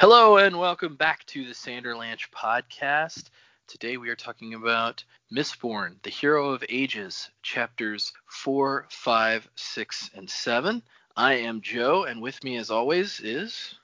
Hello and welcome back to the Sanderlanche podcast. Today we are talking about Mistborn, the Hero of Ages, chapters 4, 5, 6, and 7. I am Joe, and with me as always is.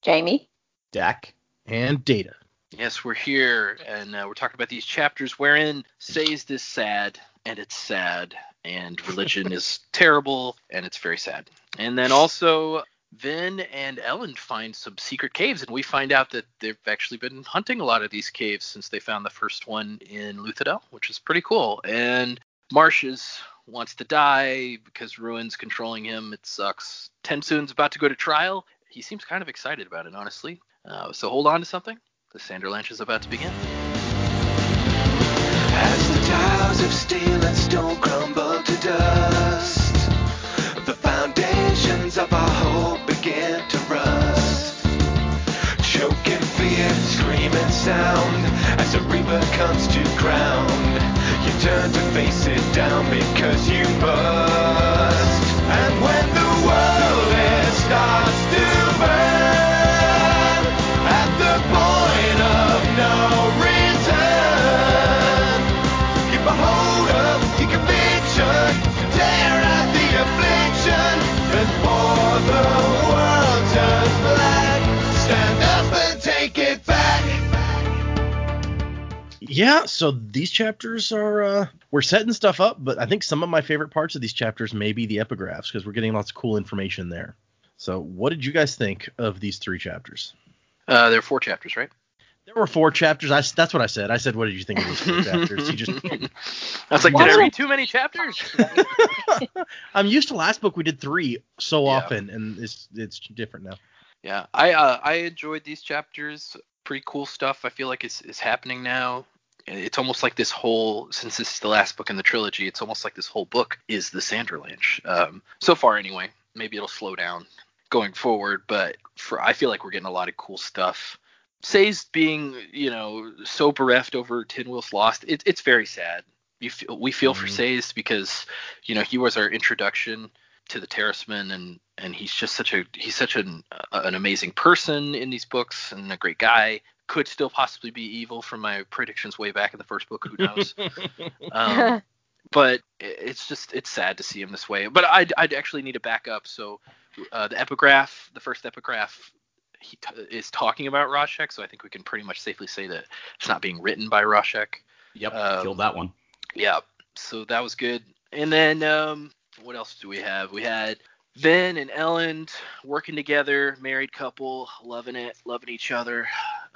Jamie. Dak. And Data. Yes, we're here, and uh, we're talking about these chapters wherein says this sad, and it's sad, and religion is terrible, and it's very sad. And then also Vin and Elend find some secret caves, and we find out that they've actually been hunting a lot of these caves since they found the first one in Luthadel, which is pretty cool. And Marsh's wants to die because Ruin's controlling him. It sucks. TenSoon's about to go to trial. He seems kind of excited about it, honestly. Uh, so hold on to something. The Sanderlanche is about to begin. As the towers of steel and stone crumble to dust, sound as a reaper comes to ground. You turn to face it down because you must. Yeah, so these chapters are uh we're setting stuff up, but I think some of my favorite parts of these chapters may be the epigraphs because we're getting lots of cool information there. So, what did you guys think of these three chapters? Uh, there are four chapters, right? There were four chapters. I, that's what I said. I said, "What did you think of these four chapters?" You just, I was like, did I read too many chapters? I'm used to last book we did three so Yeah. often, and it's it's different now. Yeah, I uh, I enjoyed these chapters. Pretty cool stuff. I feel like it's is happening now. It's almost like this whole since this is the last book in the trilogy. It's almost like this whole book is the Sanderlanche. Um, so far, anyway. Maybe it'll slow down going forward, but for I feel like we're getting a lot of cool stuff. Sazed being you know so bereft over Tindwyl Lost. It, it's very sad. You feel, we feel for Mhm. Sazed because you know he was our introduction to the Terrisman and and he's just such a he's such an uh, an amazing person in these books and a great guy could still possibly be evil from my predictions way back in the first book who knows um, but it's just it's sad to see him this way but i'd, I'd actually need to back up so uh, the epigraph the first epigraph he t- is talking about Rashek, so I think we can pretty much safely say that it's not being written by Rashek. Yep, Um, killed that one. Yeah, so that was good. And then um, what else do we have? We had Vin and Elend working together, married couple, loving it, loving each other,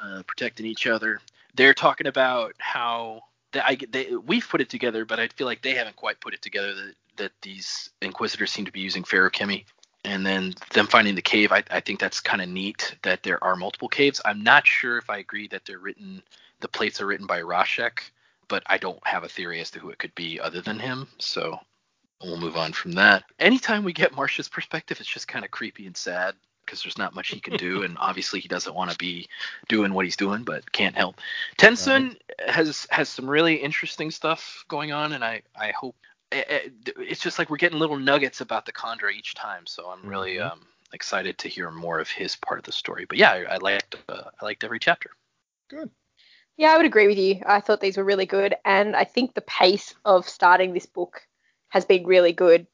uh, protecting each other. They're talking about how I they, we've put it together, but I feel like they haven't quite put it together that that these Inquisitors seem to be using Feruchemy. And then them finding the cave, I, I think that's kind of neat that there are multiple caves. I'm not sure if I agree that they're written, the plates are written by Rashek but I don't have a theory as to who it could be other than him. So we'll move on from that. Anytime we get Marsh's perspective, it's just kind of creepy and sad because there's not much he can do, and obviously he doesn't want to be doing what he's doing, but can't help. TenSoon has has some really interesting stuff going on, and I I hope eh, eh, it's just like we're getting little nuggets about the Kandra each time. So I'm really Mhm. um, excited to hear more of his part of the story. But yeah, I, I liked uh, I liked every chapter. Good. Yeah, I would agree with you. I thought these were really good, and I think the pace of starting this book has been really good.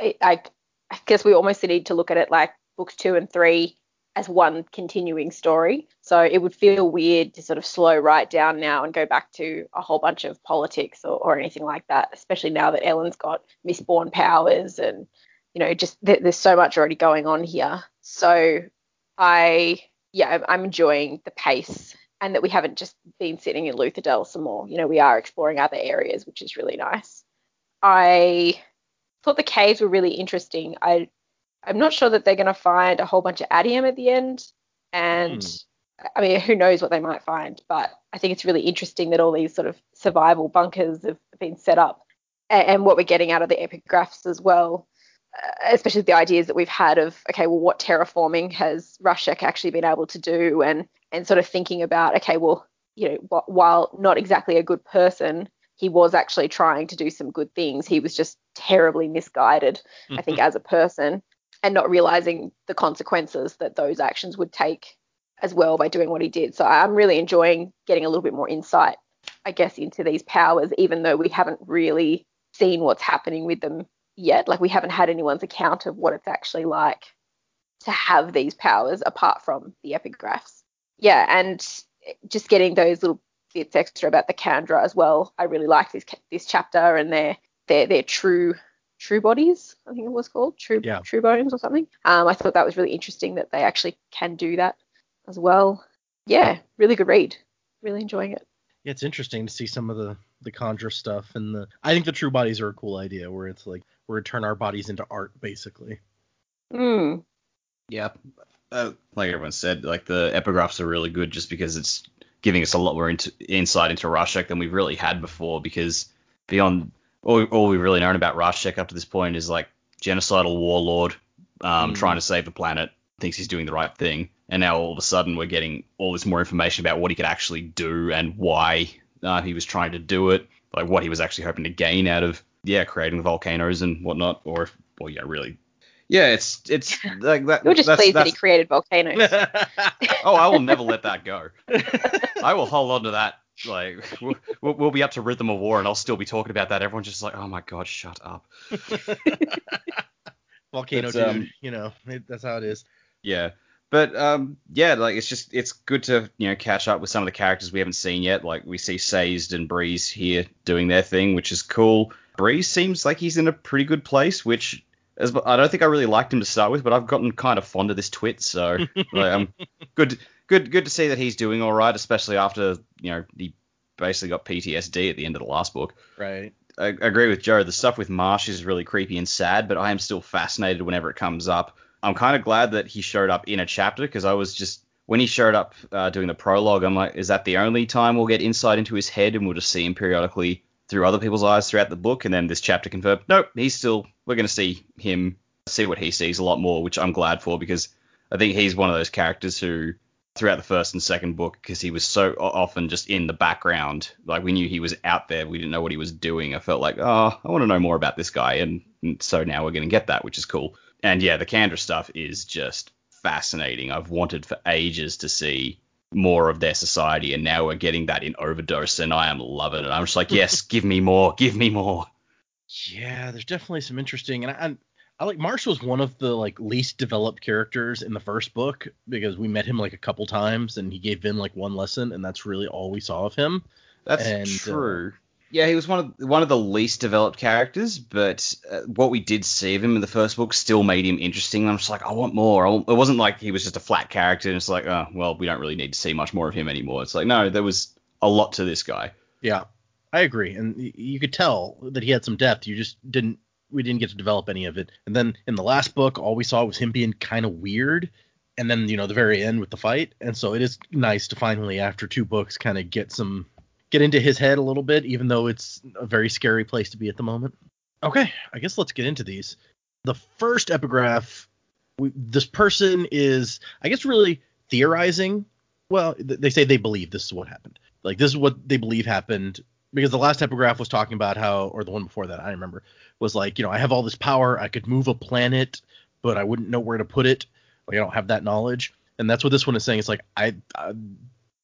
I, I, I guess we almost need to look at it like books two and three as one continuing story. So it would feel weird to sort of slow right down now and go back to a whole bunch of politics or, or anything like that, especially now that Elend's got Mistborn powers and, you know, just there, there's so much already going on here. So I, yeah, I'm- enjoying the pace and that we haven't just been sitting in Luthadel some more. You know, we are exploring other areas, which is really nice. I thought the caves were really interesting. I I'm not sure that they're going to find a whole bunch of atium at the end, and I mean, who knows what they might find. But I think it's really interesting that all these sort of survival bunkers have been set up, and, and what we're getting out of the epigraphs as well. Uh, especially the ideas that we've had of okay, well, what terraforming has Rashek actually been able to do, and and sort of thinking about okay, well, you know, wh- while not exactly a good person, he was actually trying to do some good things. He was just terribly misguided, I think, as a person, and not realizing the consequences that those actions would take as well by doing what he did. So I'm really enjoying getting a little bit more insight, I guess, into these powers, even though we haven't really seen what's happening with them yet. Like we haven't had anyone's account of what it's actually like to have these powers apart from the epigraphs. Yeah, and just getting those little bits extra about the Kandra as well. I really like this this chapter and their their their true true bodies. I think it was called true Yeah. true bones or something. Um, I thought that was really interesting that they actually can do that as well. Yeah, really good read. Really enjoying it. Yeah, it's interesting to see some of the the kandra stuff and the. I think the true bodies are a cool idea, where it's like we're gonna turn our bodies into art, basically. Mm. Yeah, uh, like everyone said, like the epigraphs are really good just because it's giving us a lot more into, insight into Rashek than we've really had before. Because beyond all, all we've really known about Rashek up to this point is like genocidal warlord, um, Mm. trying to save the planet, thinks he's doing the right thing, and now all of a sudden we're getting all this more information about what he could actually do and why uh, he was trying to do it, like what he was actually hoping to gain out of yeah creating the volcanoes and whatnot, or well yeah really. Yeah, it's it's like that. You're just that's- pleased that he created volcanoes. Oh, I will never let that go. I will hold on to that. Like we'll, we'll, be up to Rhythm of War, and I'll still be talking about that. Everyone's just like, oh my god, shut up. Volcano It's, dude, um, you know, it, that's how it is. Yeah, but um, yeah, like it's just it's good to you know catch up with some of the characters we haven't seen yet. Like we see Sazed and Breeze here doing their thing, which is cool. Breeze seems like he's in a pretty good place, which. As, I don't think I really liked him to start with, but I've gotten kind of fond of this twit, so like, I'm good, good, good to see that he's doing all right, especially after you know he basically got PTSD at the end of the last book. Right. I, I agree with Joe. The stuff with Marsh is really creepy and sad, but I am still fascinated whenever it comes up. I'm kind of glad that he showed up in a chapter because I was just when he showed up uh, doing the prologue, I'm like, is that the only time we'll get insight into his head and we'll just see him periodically through other people's eyes throughout the book? And then this chapter confirmed, nope, he's still. We're going to see him see what he sees a lot more, which I'm glad for because I think he's one of those characters who throughout the first and second book because he was so often just in the background. Like we knew he was out there, we didn't know what he was doing. I felt like, oh, I want to know more about this guy, and, and so now we're going to get that, which is cool. And yeah, the Kandra stuff is just fascinating. I've wanted for ages to see more of their society, and now we're getting that in overdose, and I am loving it. I'm just like, yes, give me more, give me more. Yeah, there's definitely some interesting, and I, I like Marsh was one of the like least developed characters in the first book because we met him like a couple times, and he gave Vin like one lesson, and that's really all we saw of him. That's And, uh, true. yeah, he was one of one of the least developed characters, but uh, what we did see of him in the first book still made him interesting. I'm just like, I want more. I want- it wasn't like he was just a flat character, and it's like, oh, well, we don't really need to see much more of him anymore. It's like, no, there was a lot to this guy. Yeah, I agree, and y- you could tell that he had some depth. You just didn't, we didn't get to develop any of it. And then in the last book, all we saw was him being kind of weird, and then you know the very end with the fight. And so it is nice to finally, after two books, kind of get some, get into his head a little bit, even though it's a very scary place to be at the moment. Okay, I guess let's get into these. The first epigraph, we, this person is, I guess, really theorizing. Well, th- they say they believe this is what happened. Like this is what they believe happened because the last epigraph was talking about how, or the one before that, I remember, was like, you know, I have all this power, I could move a planet, but I wouldn't know where to put it. Like I don't have that knowledge, and that's what this one is saying. It's like I, I,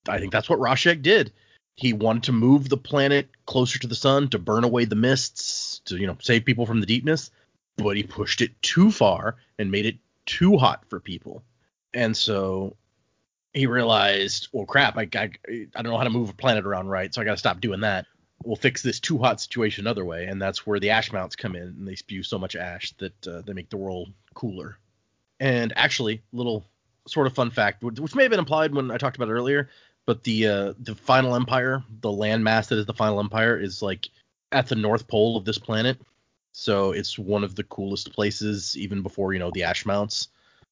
I think that's what Rashek did. He wanted to move the planet closer to the sun to burn away the mists, to you know save people from the deepness, but he pushed it too far and made it too hot for people, and so he realized, well, crap, I, I, I don't know how to move a planet around right, so I got to stop doing that. We'll fix this too hot situation another way, and that's where the ash mounts come in, and they spew so much ash that uh, they make the world cooler. And actually, little sort of fun fact, which may have been implied when I talked about it earlier, but the uh, the final empire, the landmass that is the final empire, is like at the north pole of this planet, so it's one of the coolest places even before you know the ash mounts.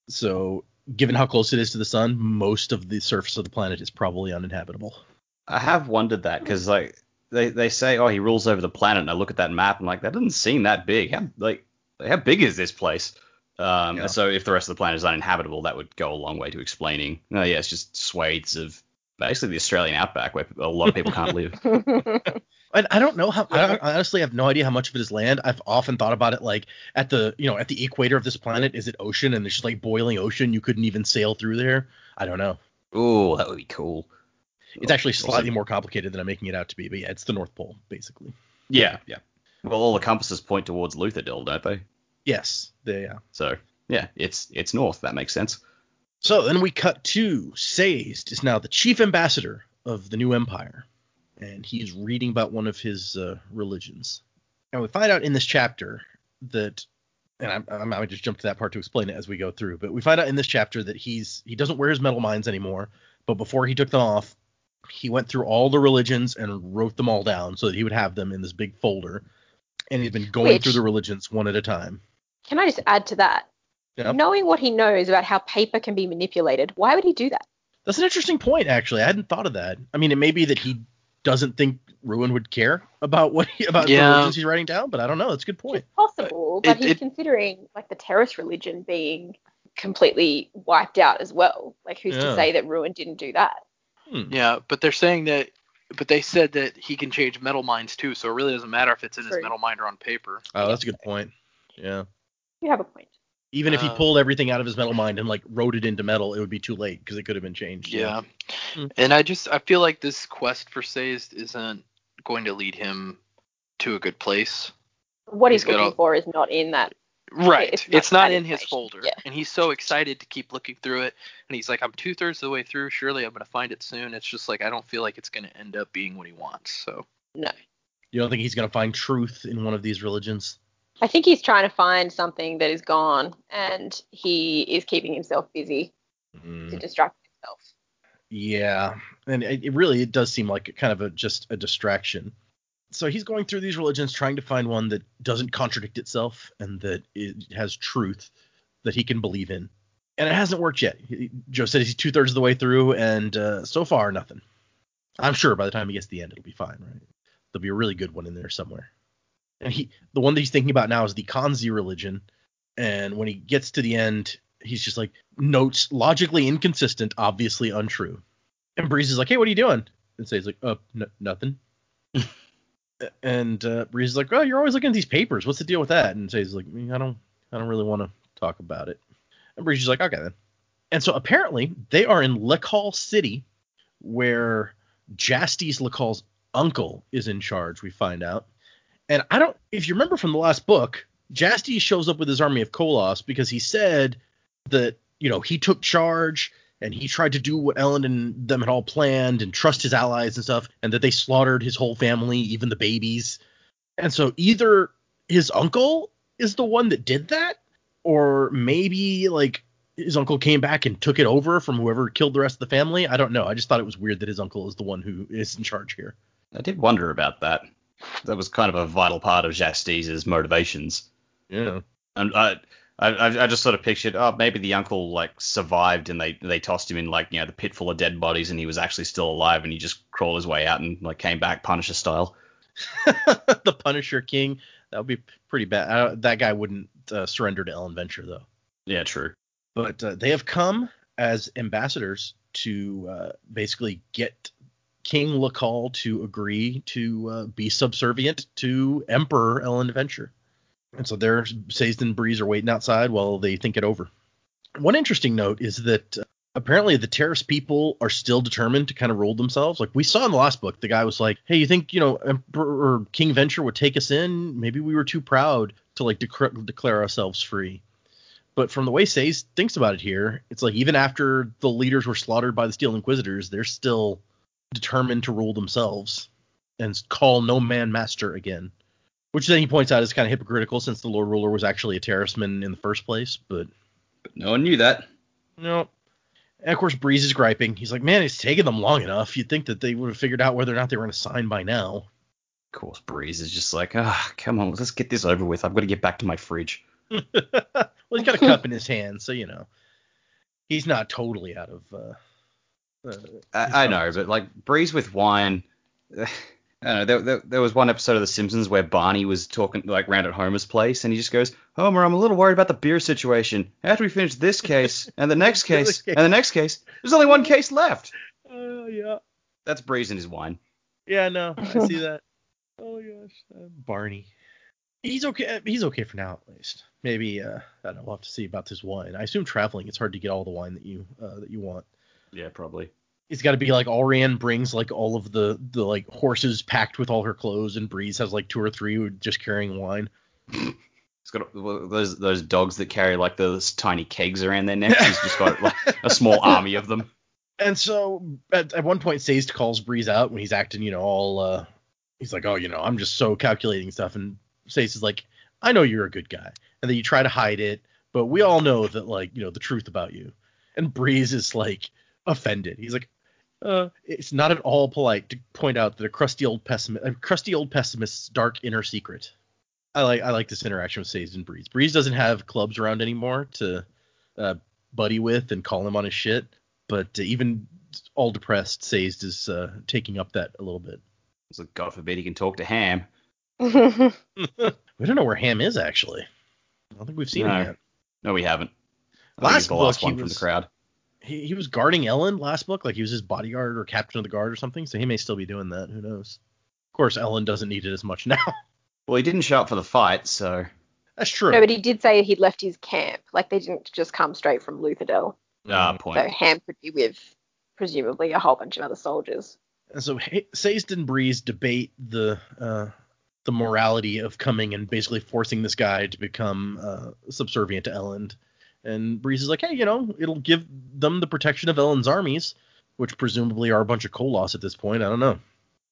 So given how close it is to the sun, most of the surface of the planet is probably uninhabitable. I have wondered that because like they, they say, oh, he rules over the planet, and I look at that map and like that doesn't seem that big. How like how big is this place? Um, Yeah. so if the rest of the planet is uninhabitable, that would go a long way to explaining. Oh yeah, it's just swathes of basically the Australian outback where a lot of people can't live. And I don't know how. I, don't- I honestly have no idea how much of it is land. I've often thought about it like at the you know at the equator of this planet, is it ocean and it's just like boiling ocean? You couldn't even sail through there. I don't know. Ooh, that would be cool. It's actually slightly more complicated than I'm making it out to be, but yeah, it's the North Pole basically. Yeah, yeah. Well, all the compasses point towards Luthadel, don't they? Yes, they yeah. So yeah, it's it's north. That makes sense. So then we cut to Sazed is now the chief ambassador of the new empire, and he's reading about one of his uh, religions. And we find out in this chapter that, and I'm, I'm, I might just jump to that part to explain it as we go through, but we find out in this chapter that he's he doesn't wear his metalminds anymore, but before he took them off, he went through all the religions and wrote them all down so that he would have them in this big folder, and he's been going Which- through the religions one at a time. Can I just add to that? Yep. Knowing what he knows about how paper can be manipulated, why would he do that? That's an interesting point, actually. I hadn't thought of that. I mean, it may be that he doesn't think Ruin would care about what he, about the religions he's writing down, but I don't know. That's a good point. It's possible, It- but he's it- considering like the Terris religion being completely wiped out as well. Like who's Yeah. to say that Ruin didn't do that? Hmm. Yeah, but they're saying that, but they said that he can change metal minds too, so it really doesn't matter if it's in his True. metal mind or on paper. Oh, that's a good point. Yeah. You have a point. Even if he Uh, pulled everything out of his metal mind and like wrote it into metal, it would be too late because it could have been changed. Yeah. Hmm. And I just I feel like this quest for Sazed isn't going to lead him to a good place. What he's, He's got looking a- for is not in that. Right. It's It's not not, in his folder. yeah. And he's so excited to keep looking through it. And he's like, I'm two thirds of the way through. Surely I'm going to find it soon. It's just like, I don't feel like it's going to end up being what he wants. So, No. You don't think he's gonna find truth in one of these religions? I think he's trying to find something that is gone, and he is keeping himself busy Hmm. to distract himself. Yeah, and it, it really it does seem like kind of a just a distraction. So he's going through these religions trying to find one that doesn't contradict itself and that it has truth that he can believe in. And it hasn't worked yet. He- Joe said he's two thirds of the way through, and uh, so far nothing. I'm sure by the time he gets to the end, it'll be fine, right? There'll be a really good one in there somewhere. And he, the one that he's thinking about now is the Kanzi religion. And when he gets to the end, he's just like notes logically inconsistent, obviously untrue. And Breeze is like, "Hey, what are you doing?" And Sazed like, "Uh, n- nothing." and uh, Breeze is like, "Oh, you're always looking at these papers. What's the deal with that?" And Sazed like, "Mm, "I don't, I don't really want to talk about it." And Breeze is like, "Okay then." And so apparently they are in Lekal City, where Jastes Lekal's uncle is in charge. We find out, and I don't. If you remember from the last book, Jastes shows up with his army of Koloss because he said that you know he took charge and he tried to do what Elend and them had all planned and trust his allies and stuff, and that they slaughtered his whole family, even the babies. And so either his uncle is the one that did that, or maybe like his uncle came back and took it over from whoever killed the rest of the family. I don't know. I just thought it was weird that his uncle is the one who is in charge here. I did wonder about that. That was kind of a vital part of Jastes' motivations. Yeah. And I, I, I just sort of pictured, oh, maybe the uncle like survived and they they tossed him in like you know the pit full of dead bodies and he was actually still alive and he just crawled his way out and like came back Punisher style. the Punisher King. That would be pretty bad. Uh, that guy wouldn't uh, surrender to Elend Venture though. Yeah, true. but uh, they have come as ambassadors to uh, basically get King Lekal to agree to uh, be subservient to Emperor Elend Venture. And so they're Sazed and Breeze are waiting outside while they think it over. One interesting note is that uh, apparently the Terris people are still determined to kind of rule themselves. Like we saw in the last book, the guy was like, "Hey, you think you know Emperor or King Venture would take us in? Maybe we were too proud to like dec- declare ourselves free." But from the way Sazed thinks about it here, it's like even after the leaders were slaughtered by the Steel Inquisitors, they're still determined to rule themselves and call no man master again. Which then he points out is kind of hypocritical since the Lord Ruler was actually a Terrisman in the first place. But But no one knew that. no. And of course, Breeze is griping. He's like, man, it's taken them long enough. You'd think that they would have figured out whether or not they were going to sign by now. Of course, Breeze is just like, ah, come on, let's get this over with. I've got to get back to my fridge. well, he's got a cup in his hand, so you know he's not totally out of. Uh, uh, I, I know, but like Breeze with wine. I don't know. There, there, there was one episode of The Simpsons where Barney was talking like round at Homer's place, and he just goes, "Homer, I'm a little worried about the beer situation. After we finish this case and the next case case." and the next case, there's only one case left." uh, yeah. That's Breeze and his wine. Yeah, no, I see that. Oh my gosh, uh, Barney. He's okay. He's okay for now, at least. Maybe uh, I don't know. We'll have to see about this wine. I assume traveling, it's hard to get all the wine that you uh, that you want. Yeah, probably. It's got to be like Allrianne brings like all of the the like horses packed with all her clothes, and Breeze has like two or three who are just carrying wine. It's got those those dogs that carry like those tiny kegs around their necks. He's just got like a small army of them. And so at, at one point, Sazed calls Breeze out when he's acting, you know, all uh, he's like, oh, you know, I'm just so calculating stuff, and Sazed is like, I know you're a good guy, and then you try to hide it, but we all know that like, you know, the truth about you. And Breeze is like offended. He's like, uh, it's not at all polite to point out that a crusty old pessimist, a crusty old pessimist's dark inner secret. I like I like this interaction with Sazed and Breeze. Breeze doesn't have clubs around anymore to uh, buddy with and call him on his shit, but uh, even all depressed, Sazed is uh, taking up that a little bit. So God forbid he can talk to Ham. we don't know where Ham is actually. I don't think we've seen No. him yet. No, we haven't. I think Last he's the last book, he one from was- the crowd. He, he was guarding Elend last book, like he was his bodyguard or captain of the guard or something. So he may still be doing that. Who knows? Of course, Elend doesn't need it as much now. Well, he didn't show up for the fight, so That's true. no, but he did say he'd left his camp. Like they didn't just come straight from Luthadel. ah, Mm. point. So Ham could be with presumably a whole bunch of other soldiers. And so Ha- Sazed and Breeze debate the uh, the morality of coming and basically forcing this guy to become uh, subservient to Elend. And Breeze is like, hey, you know, it'll give them the protection of Elend's armies, which presumably are a bunch of Koloss at this point. I don't know.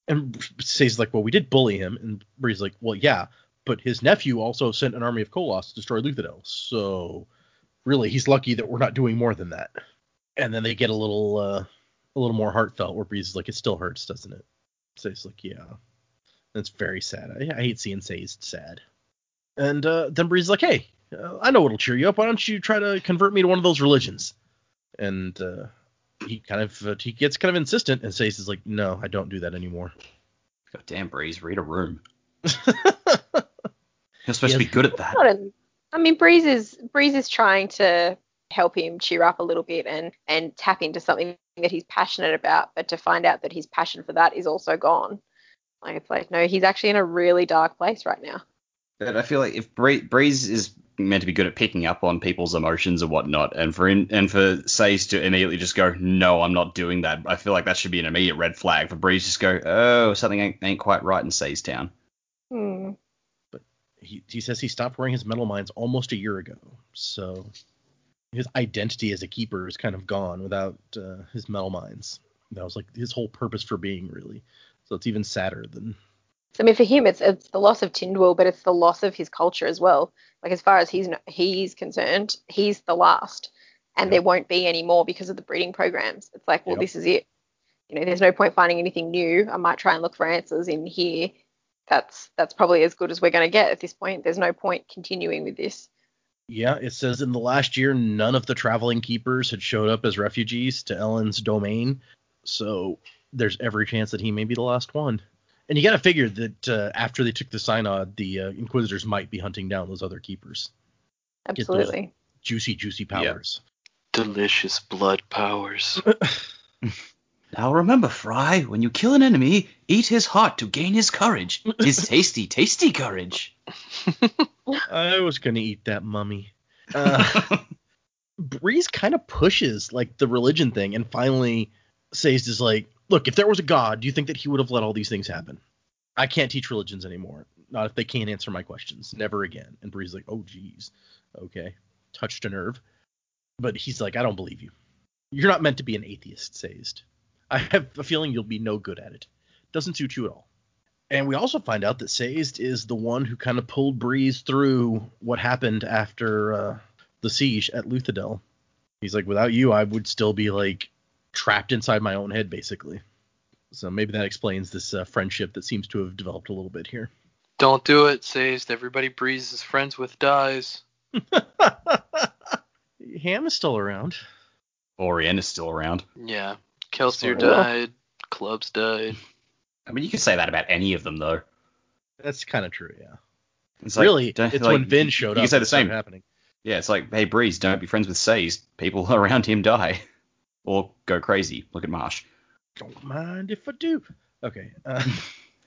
And Sazed's like, well, we did bully him. And Breeze is like, well, yeah, but his nephew also sent an army of Koloss to destroy Luthadel. So really, he's lucky that we're not doing more than that. And then they get a little uh, a little more heartfelt where Breeze is like, it still hurts, doesn't it? He's like, yeah. That's very sad. I, I hate seeing Sazed sad. And uh, then Breeze is like, hey, uh, I know it'll cheer you up. Why don't you try to convert me to one of those religions? And uh, he kind of uh, he gets kind of insistent, and Sazed is like, no, I don't do that anymore. God damn, Breeze, read a room. You're supposed to be good at that. Not an- I mean, Breeze is Breeze is trying to help him cheer up a little bit and and tap into something that he's passionate about, but to find out that his passion for that is also gone. Like it's like no, he's actually in a really dark place right now. But I feel like if Bree- Breeze is meant to be good at picking up on people's emotions and whatnot, and for him, and for Sace to immediately just go, no, I'm not doing that. I feel like that should be an immediate red flag for Breeze. Just go, oh, something ain't, ain't quite right in Sace Town. Hmm. But he, he says he stopped wearing his metal mines almost a year ago. So his identity as a keeper is kind of gone without uh, his metalminds. That was like his whole purpose for being, really. So it's even sadder than. So, I mean, for him, it's it's the loss of Tindwyl, but it's the loss of his culture as well. Like as far as he's he's concerned, he's the last, and Yeah. there won't be any more because of the breeding programs. It's like, well, Yep. this is it. You know, there's no point finding anything new. I might try and look for answers in here. That's that's probably as good as we're going to get at this point. There's no point continuing with this. Yeah, it says in the last year, none of the traveling keepers had showed up as refugees to Elend's domain. So there's every chance that he may be the last one. And you got to figure that uh, after they took the synod, the uh, Inquisitors might be hunting down those other keepers. Absolutely. Juicy, juicy powers. Delicious blood powers. Now remember, Fry, when you kill an enemy, eat his heart to gain his courage. His tasty, tasty courage. I was gonna eat that mummy. Uh, Breeze kind of pushes like the religion thing, and finally Sazed is like, look, if there was a god, do you think that he would have let all these things happen? I can't teach religions anymore. Not if they can't answer my questions. Never again. And Breeze is like, oh geez, okay, touched a nerve. But he's like, I don't believe you. You're not meant to be an atheist, Sazed. I have a feeling you'll be no good at it. Doesn't suit you at all. And we also find out that Sazed is the one who kind of pulled Breeze through what happened after uh, the siege at Luthadel. He's like, without you, I would still be like trapped inside my own head, basically. So maybe that explains this uh, friendship that seems to have developed a little bit here. Don't do it, Sazed Everybody Breeze is friends with dies. Ham is still around. Allrianne is still around. Yeah. Kelsier Sorry. died. Clubs died. I mean, you can say that about any of them, though. That's kind of true, yeah. It's like, really, it's like, when Vin you- showed you up. can say the same. happening. Yeah, it's like, hey, Breeze, don't be friends with Saze. People around him die. Or go crazy. Look at Marsh. Don't mind if I do. Okay. Uh,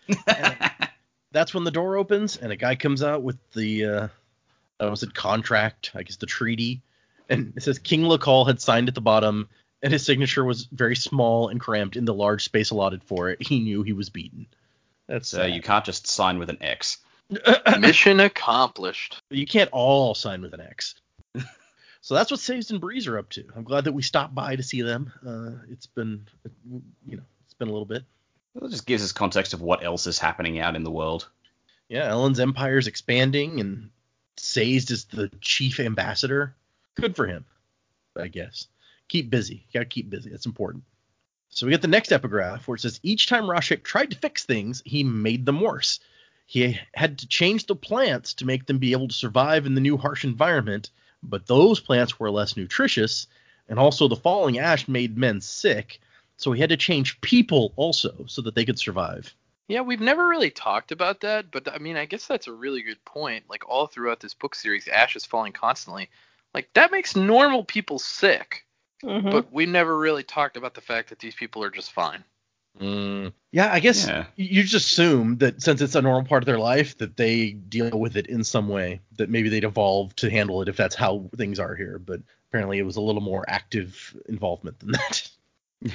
that's when the door opens and a guy comes out with the uh I was it contract, I guess the treaty, and it says King Lekal had signed at the bottom and his signature was very small and cramped in the large space allotted for it, he knew he was beaten. That's So you can't just sign with an X. Mission accomplished. You can't all sign with an X. so that's what Sazed and Breeze are up to. I'm glad that we stopped by to see them. Uh, it's been, you know, it's been a little bit. It just gives us context of what else is happening out in the world. Yeah, Elend's empire is expanding, and Sazed is the chief ambassador. Good for him, I guess. Keep busy. You gotta keep busy. That's important. So we get the next epigraph where it says each time Rashek tried to fix things, he made them worse. He had to change the plants to make them be able to survive in the new harsh environment, but those plants were less nutritious, and also the falling ash made men sick, so he had to change people also so that they could survive. Yeah, we've never really talked about that, but I mean, I guess that's a really good point. Like all throughout this book series, Ash is falling constantly. Like that makes normal people sick, Mhm. but we never really talked about the fact that these people are just fine. Mm. Yeah, I guess Yeah. you just assume that since it's a normal part of their life, that they deal with it in some way. That maybe they'd evolve to handle it if that's how things are here. But apparently, it was a little more active involvement than that.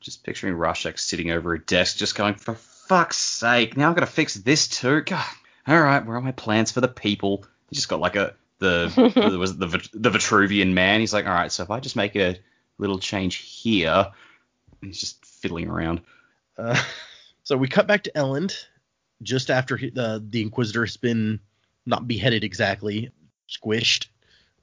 Just picturing Rashek sitting over a desk, just going, for fuck's sake, now I've got to fix this too. God. All right, where are my plans for the people? He just got like a the the- was it the the Vitruvian man. He's like, all right, so if I just make a little change here, he's just fiddling around. Uh, so we cut back to Elend just after he, uh, the Inquisitor has been not beheaded exactly, squished.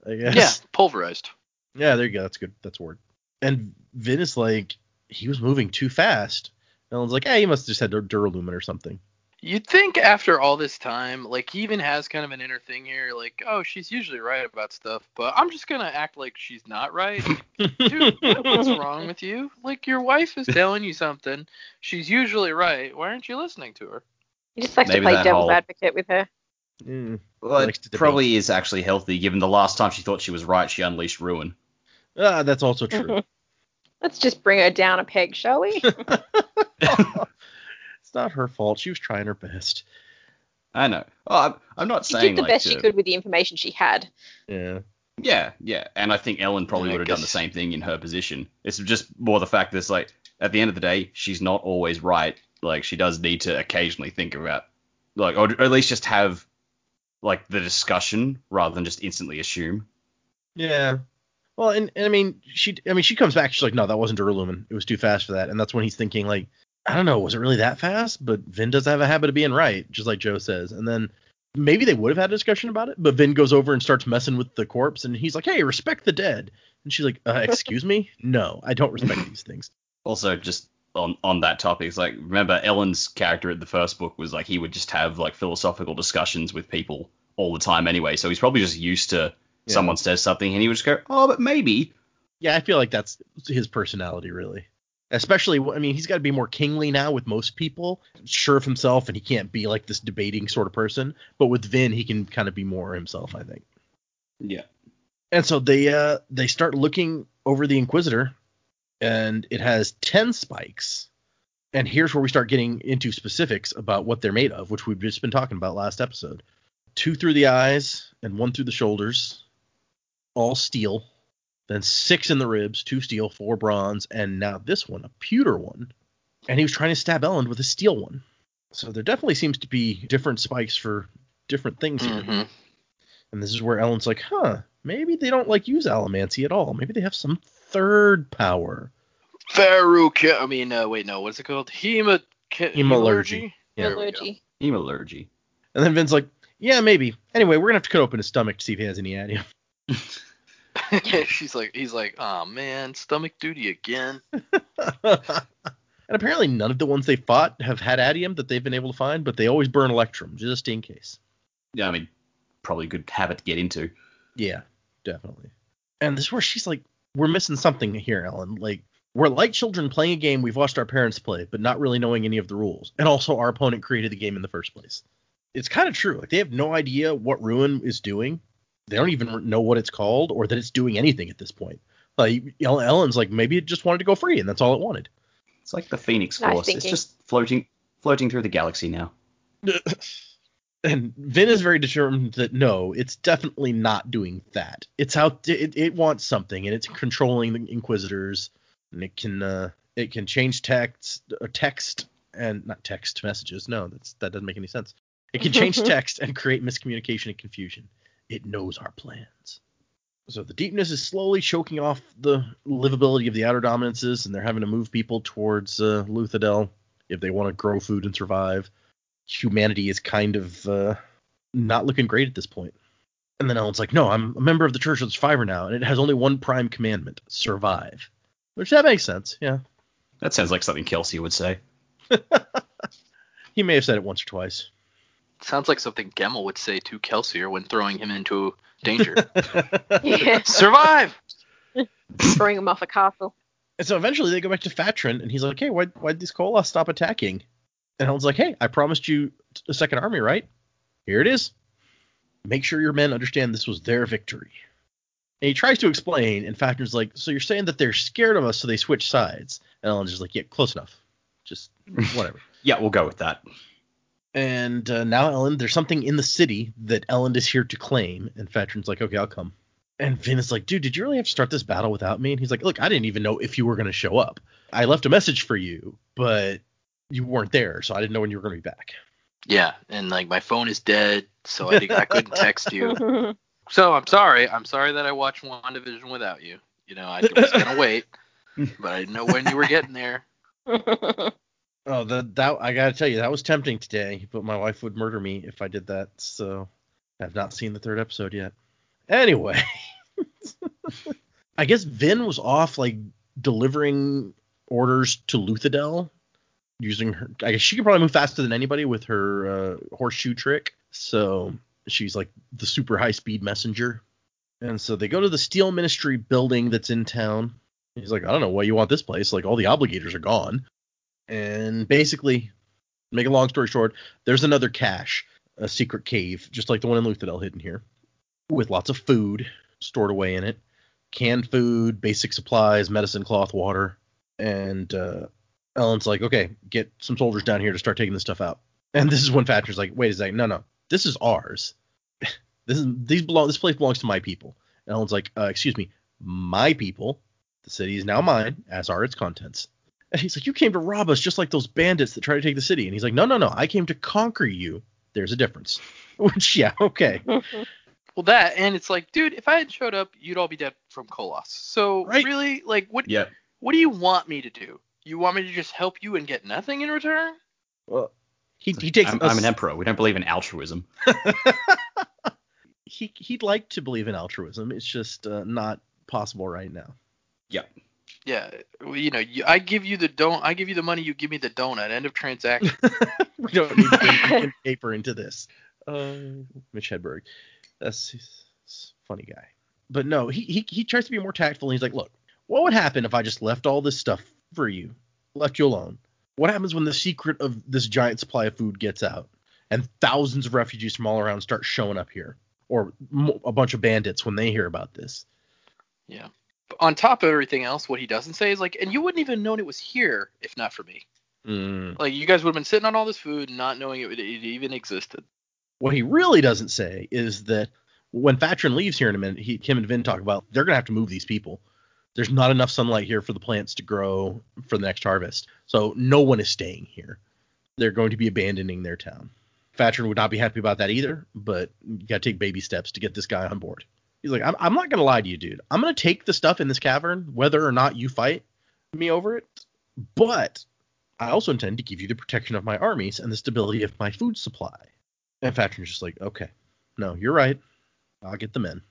I guess. Yeah, pulverized. Yeah, there you go. That's good. That's a word. And Vin is like, he was moving too fast. Elend's like, hey, he must have just had dur- Duralumin or something. You'd think after all this time, like he even has kind of an inner thing here, like, oh, she's usually right about stuff, but I'm just gonna act like she's not right. Dude, what's wrong with you? Like your wife is telling you something, she's usually right. Why aren't you listening to her? He just likes Maybe to play devil's whole- advocate with her. Mm. Well, it probably is actually healthy, given the last time she thought she was right, she unleashed ruin. Ah, that's also true. Let's just bring her down a peg, shall we? it's not her fault. She was trying her best. I know. Oh, I'm, I'm not saying she saying did the like best she could with the information she had. Yeah. Yeah, yeah, and I think Elend probably Yeah, would have done the same thing in her position. It's just more the fact that it's like at the end of the day, she's not always right. Like she does need to occasionally think about, like, or, or at least just have like the discussion rather than just instantly assume. Yeah. Well, and, and I mean, she, I mean, she comes back. She's like, no, that wasn't Duralumin. It was too fast for that. And that's when he's thinking, like, I don't know, was it really that fast? But Vin does have a habit of being right, just like Joe says. And then maybe they would have had a discussion about it, but Vin goes over and starts messing with the corpse, and he's like, hey, respect the dead. And she's like, uh, excuse me? No, I don't respect these things. Also, just on on that topic, it's like remember Elend's character in the first book was like he would just have like philosophical discussions with people all the time anyway. So he's probably just used to Yeah. someone says something and he would just go, oh, but maybe. Yeah, I feel like that's his personality, really. Especially, I mean, he's got to be more kingly now with most people, sure of himself, and he can't be like this debating sort of person. But with Vin, he can kind of be more himself, I think. Yeah. And so they uh they start looking over the Inquisitor, and it has ten spikes. And here's where we start getting into specifics about what they're made of, which we've just been talking about last episode. Two through the eyes and one through the shoulders, all steel. Then six in the ribs, two steel, four bronze, and now this one, a pewter one. And he was trying to stab Elend with a steel one. So there definitely seems to be different spikes for different things here. Mhm. And this is where Elend's like, huh, maybe they don't like use allomancy at all. Maybe they have some third power. Faruca. I mean, uh, wait, no, what's it called? Hema. Hemalurgy. Yeah. There we. Allergy. And then Vin's like, yeah, maybe. Anyway, we're gonna have to cut open his stomach to see if he has any atium. She's like, he's like, oh man, stomach duty again. and apparently none of the ones they fought have had atium that they've been able to find, but they always burn electrum just in case. Yeah, I mean, probably a good habit to get into. Yeah, definitely. And this is where she's like, we're missing something here, Elend. Like, we're like children playing a game we've watched our parents play, but not really knowing any of the rules. And also, our opponent created the game in the first place. It's kind of true. Like, they have no idea what Ruin is doing. They don't even know what it's called or that it's doing anything at this point. Like, Elend's like, maybe it just wanted to go free, and that's all it wanted. It's like the Phoenix Nice Force. it's just floating floating through the galaxy now. And Vin is very determined that no, it's definitely not doing that. It's out. It, it wants something, and it's controlling the Inquisitors, and it can uh, it can change text, uh, text, and not text messages. No, that's that doesn't make any sense. It can change text and create miscommunication and confusion. It knows our plans. So the deepness is slowly choking off the livability of the outer dominances, and they're having to move people towards uh, Luthadel if they want to grow food and survive. Humanity is kind of uh, not looking great at this point. And then Elend's like, "No, I'm a member of the Church of the Survivor now, and it has only one prime commandment: survive." Which that makes sense, yeah. That sounds like something Kelsier would say. He may have said it once or twice. Sounds like something Gemmel would say to Kelsier when throwing him into danger. Yeah. Survive! Throwing him off a castle. And so eventually they go back to Fatren, and he's like, "Hey, why why'd these Koloss stop attacking?" And Elend's like, "Hey, I promised you a second army, right? Here it is. Make sure your men understand this was their victory." And he tries to explain, and Fatren's like, "So you're saying that they're scared of us, so they switch sides?" And Elend's just like, "Yeah, close enough. Just whatever." Yeah, we'll go with that. And uh, now Elend, there's something in the city that Elend is here to claim, and Fatren's like, "Okay, I'll come." And Vin is like, dude, did you really have to start this battle without me? And he's like, look, I didn't even know if you were going to show up. I left a message for you, but you weren't there, so I didn't know when you were going to be back. Yeah, and like my phone is dead, so I, I couldn't text you. So I'm sorry. I'm sorry that I watched WandaVision without you. You know, I was gonna wait, but I didn't know when you were getting there. Oh, the, that I got to tell you, that was tempting today, but my wife would murder me if I did that, so I've not seen the third episode yet. Anyway, I guess Vin was off like delivering orders to Luthadel using her. I guess she could probably move faster than anybody with her uh, horseshoe trick. So she's like the super high speed messenger. And so they go to the Steel Ministry building that's in town. He's like, I don't know why you want this place. Like all the obligators are gone. And basically, make a long story short, there's another cache, a secret cave, just like the one in Luthadel hidden here, with lots of food stored away in it, canned food, basic supplies, medicine, cloth, water. And uh, Elend's like, okay, get some soldiers down here to start taking this stuff out. And this is when Thatcher's like, wait a second, no, no, this is ours. this is these belong. This place belongs to my people. And Elend's like, uh, excuse me, my people. The city is now mine, as are its contents. And he's like, you came to rob us just like those bandits that try to take the city. And he's like, no, no, no, I came to conquer you. There's a difference. Which, yeah, okay. Well, that and it's like, dude, if I had showed up, you'd all be dead from Koloss. So Right. really, like, what Yeah. what do you want me to do? You want me to just help you and get nothing in return? Well, he, he takes. I'm, a I'm an emperor. We don't believe in altruism. he he'd like to believe in altruism. It's just uh, not possible right now. Yeah. Yeah, well, you know, you, I give you the don't, I give you the money, you give me the donut. End of transaction. we don't need to get pen paper into this. Uh, Mitch Hedberg, that's he's, he's a funny guy. But no, he, he he tries to be more tactful. And he's like, look, what would happen if I just left all this stuff for you, left you alone? What happens when the secret of this giant supply of food gets out, and thousands of refugees from all around start showing up here, or mo- a bunch of bandits when they hear about this? yeah. On top of everything else, what he doesn't say is like, and you wouldn't even known it was here if not for me. Mm. Like, you guys would have been sitting on all this food, not knowing it, it even existed. What he really doesn't say is that when Fatren leaves here in a minute, he, him and Vin talk about they're gonna have to move these people. There's not enough sunlight here for the plants to grow for the next harvest, so no one is staying here. They're going to be abandoning their town. Fatren would not be happy about that either, but you gotta take baby steps to get this guy on board. He's like, I'm, I'm not gonna lie to you, dude. I'm gonna take the stuff in this cavern, whether or not you fight me over it, but I also intend to give you the protection of my armies and the stability of my food supply. And Fatren's just like, okay, no, you're right. I'll get the men.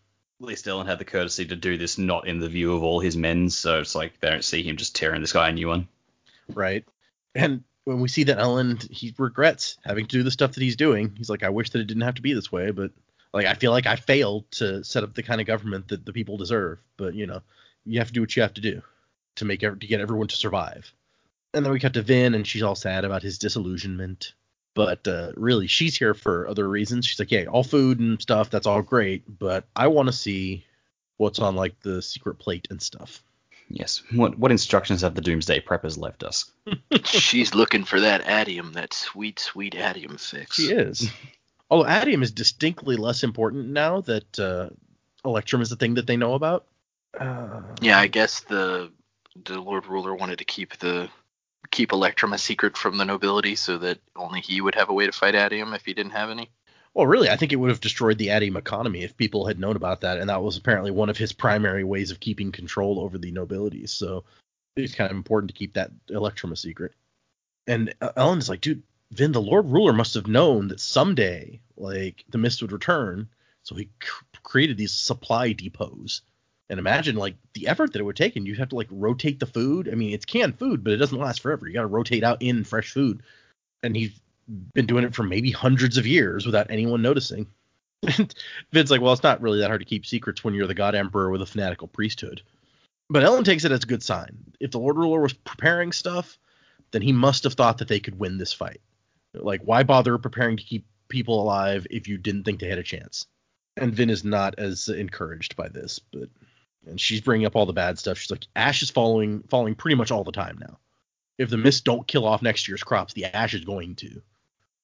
At least Elend had the courtesy to do this not in the view of all his men, so it's like they don't see him just tearing this guy a new one. Right. And when we see that Elend, he regrets having to do the stuff that he's doing. He's like, I wish that it didn't have to be this way, but like I feel like I failed to set up the kind of government that the people deserve. But you know, you have to do what you have to do to make ev- to get everyone to survive. And then we cut to Vin, and she's all sad about his disillusionment. But uh, really, she's here for other reasons. She's like, yeah, all food and stuff, that's all great, but I want to see what's on like the secret plate and stuff. Yes. What what instructions have the Doomsday Preppers left us? She's looking for that atium, that sweet, sweet atium fix. She is. Although Atium is distinctly less important now that uh, Electrum is the thing that they know about. Uh, Yeah, I guess the the Lord Ruler wanted to keep the keep Electrum a secret from the nobility so that only he would have a way to fight Atium if he didn't have any. Well, really, I think it would have destroyed the Atium economy if people had known about that, and that was apparently one of his primary ways of keeping control over the nobility. So it's kind of important to keep that Electrum a secret. And uh, Elend is like, dude, Vin, the Lord Ruler must have known that someday, like, the mist would return, so he c- created these supply depots. And imagine like the effort that it would take, and you'd have to like rotate the food. I mean, it's canned food, but it doesn't last forever. You got to rotate out in fresh food, and he's been doing it for maybe hundreds of years without anyone noticing. Vin's like, well, it's not really that hard to keep secrets when you're the God Emperor with a fanatical priesthood. But Elend takes it as a good sign. If the Lord Ruler was preparing stuff, then he must have thought that they could win this fight. Like, why bother preparing to keep people alive if you didn't think they had a chance? And Vin is not as encouraged by this, but and she's bringing up all the bad stuff. She's like, Ash is falling, falling pretty much all the time now. If the mists don't kill off next year's crops, the Ash is going to.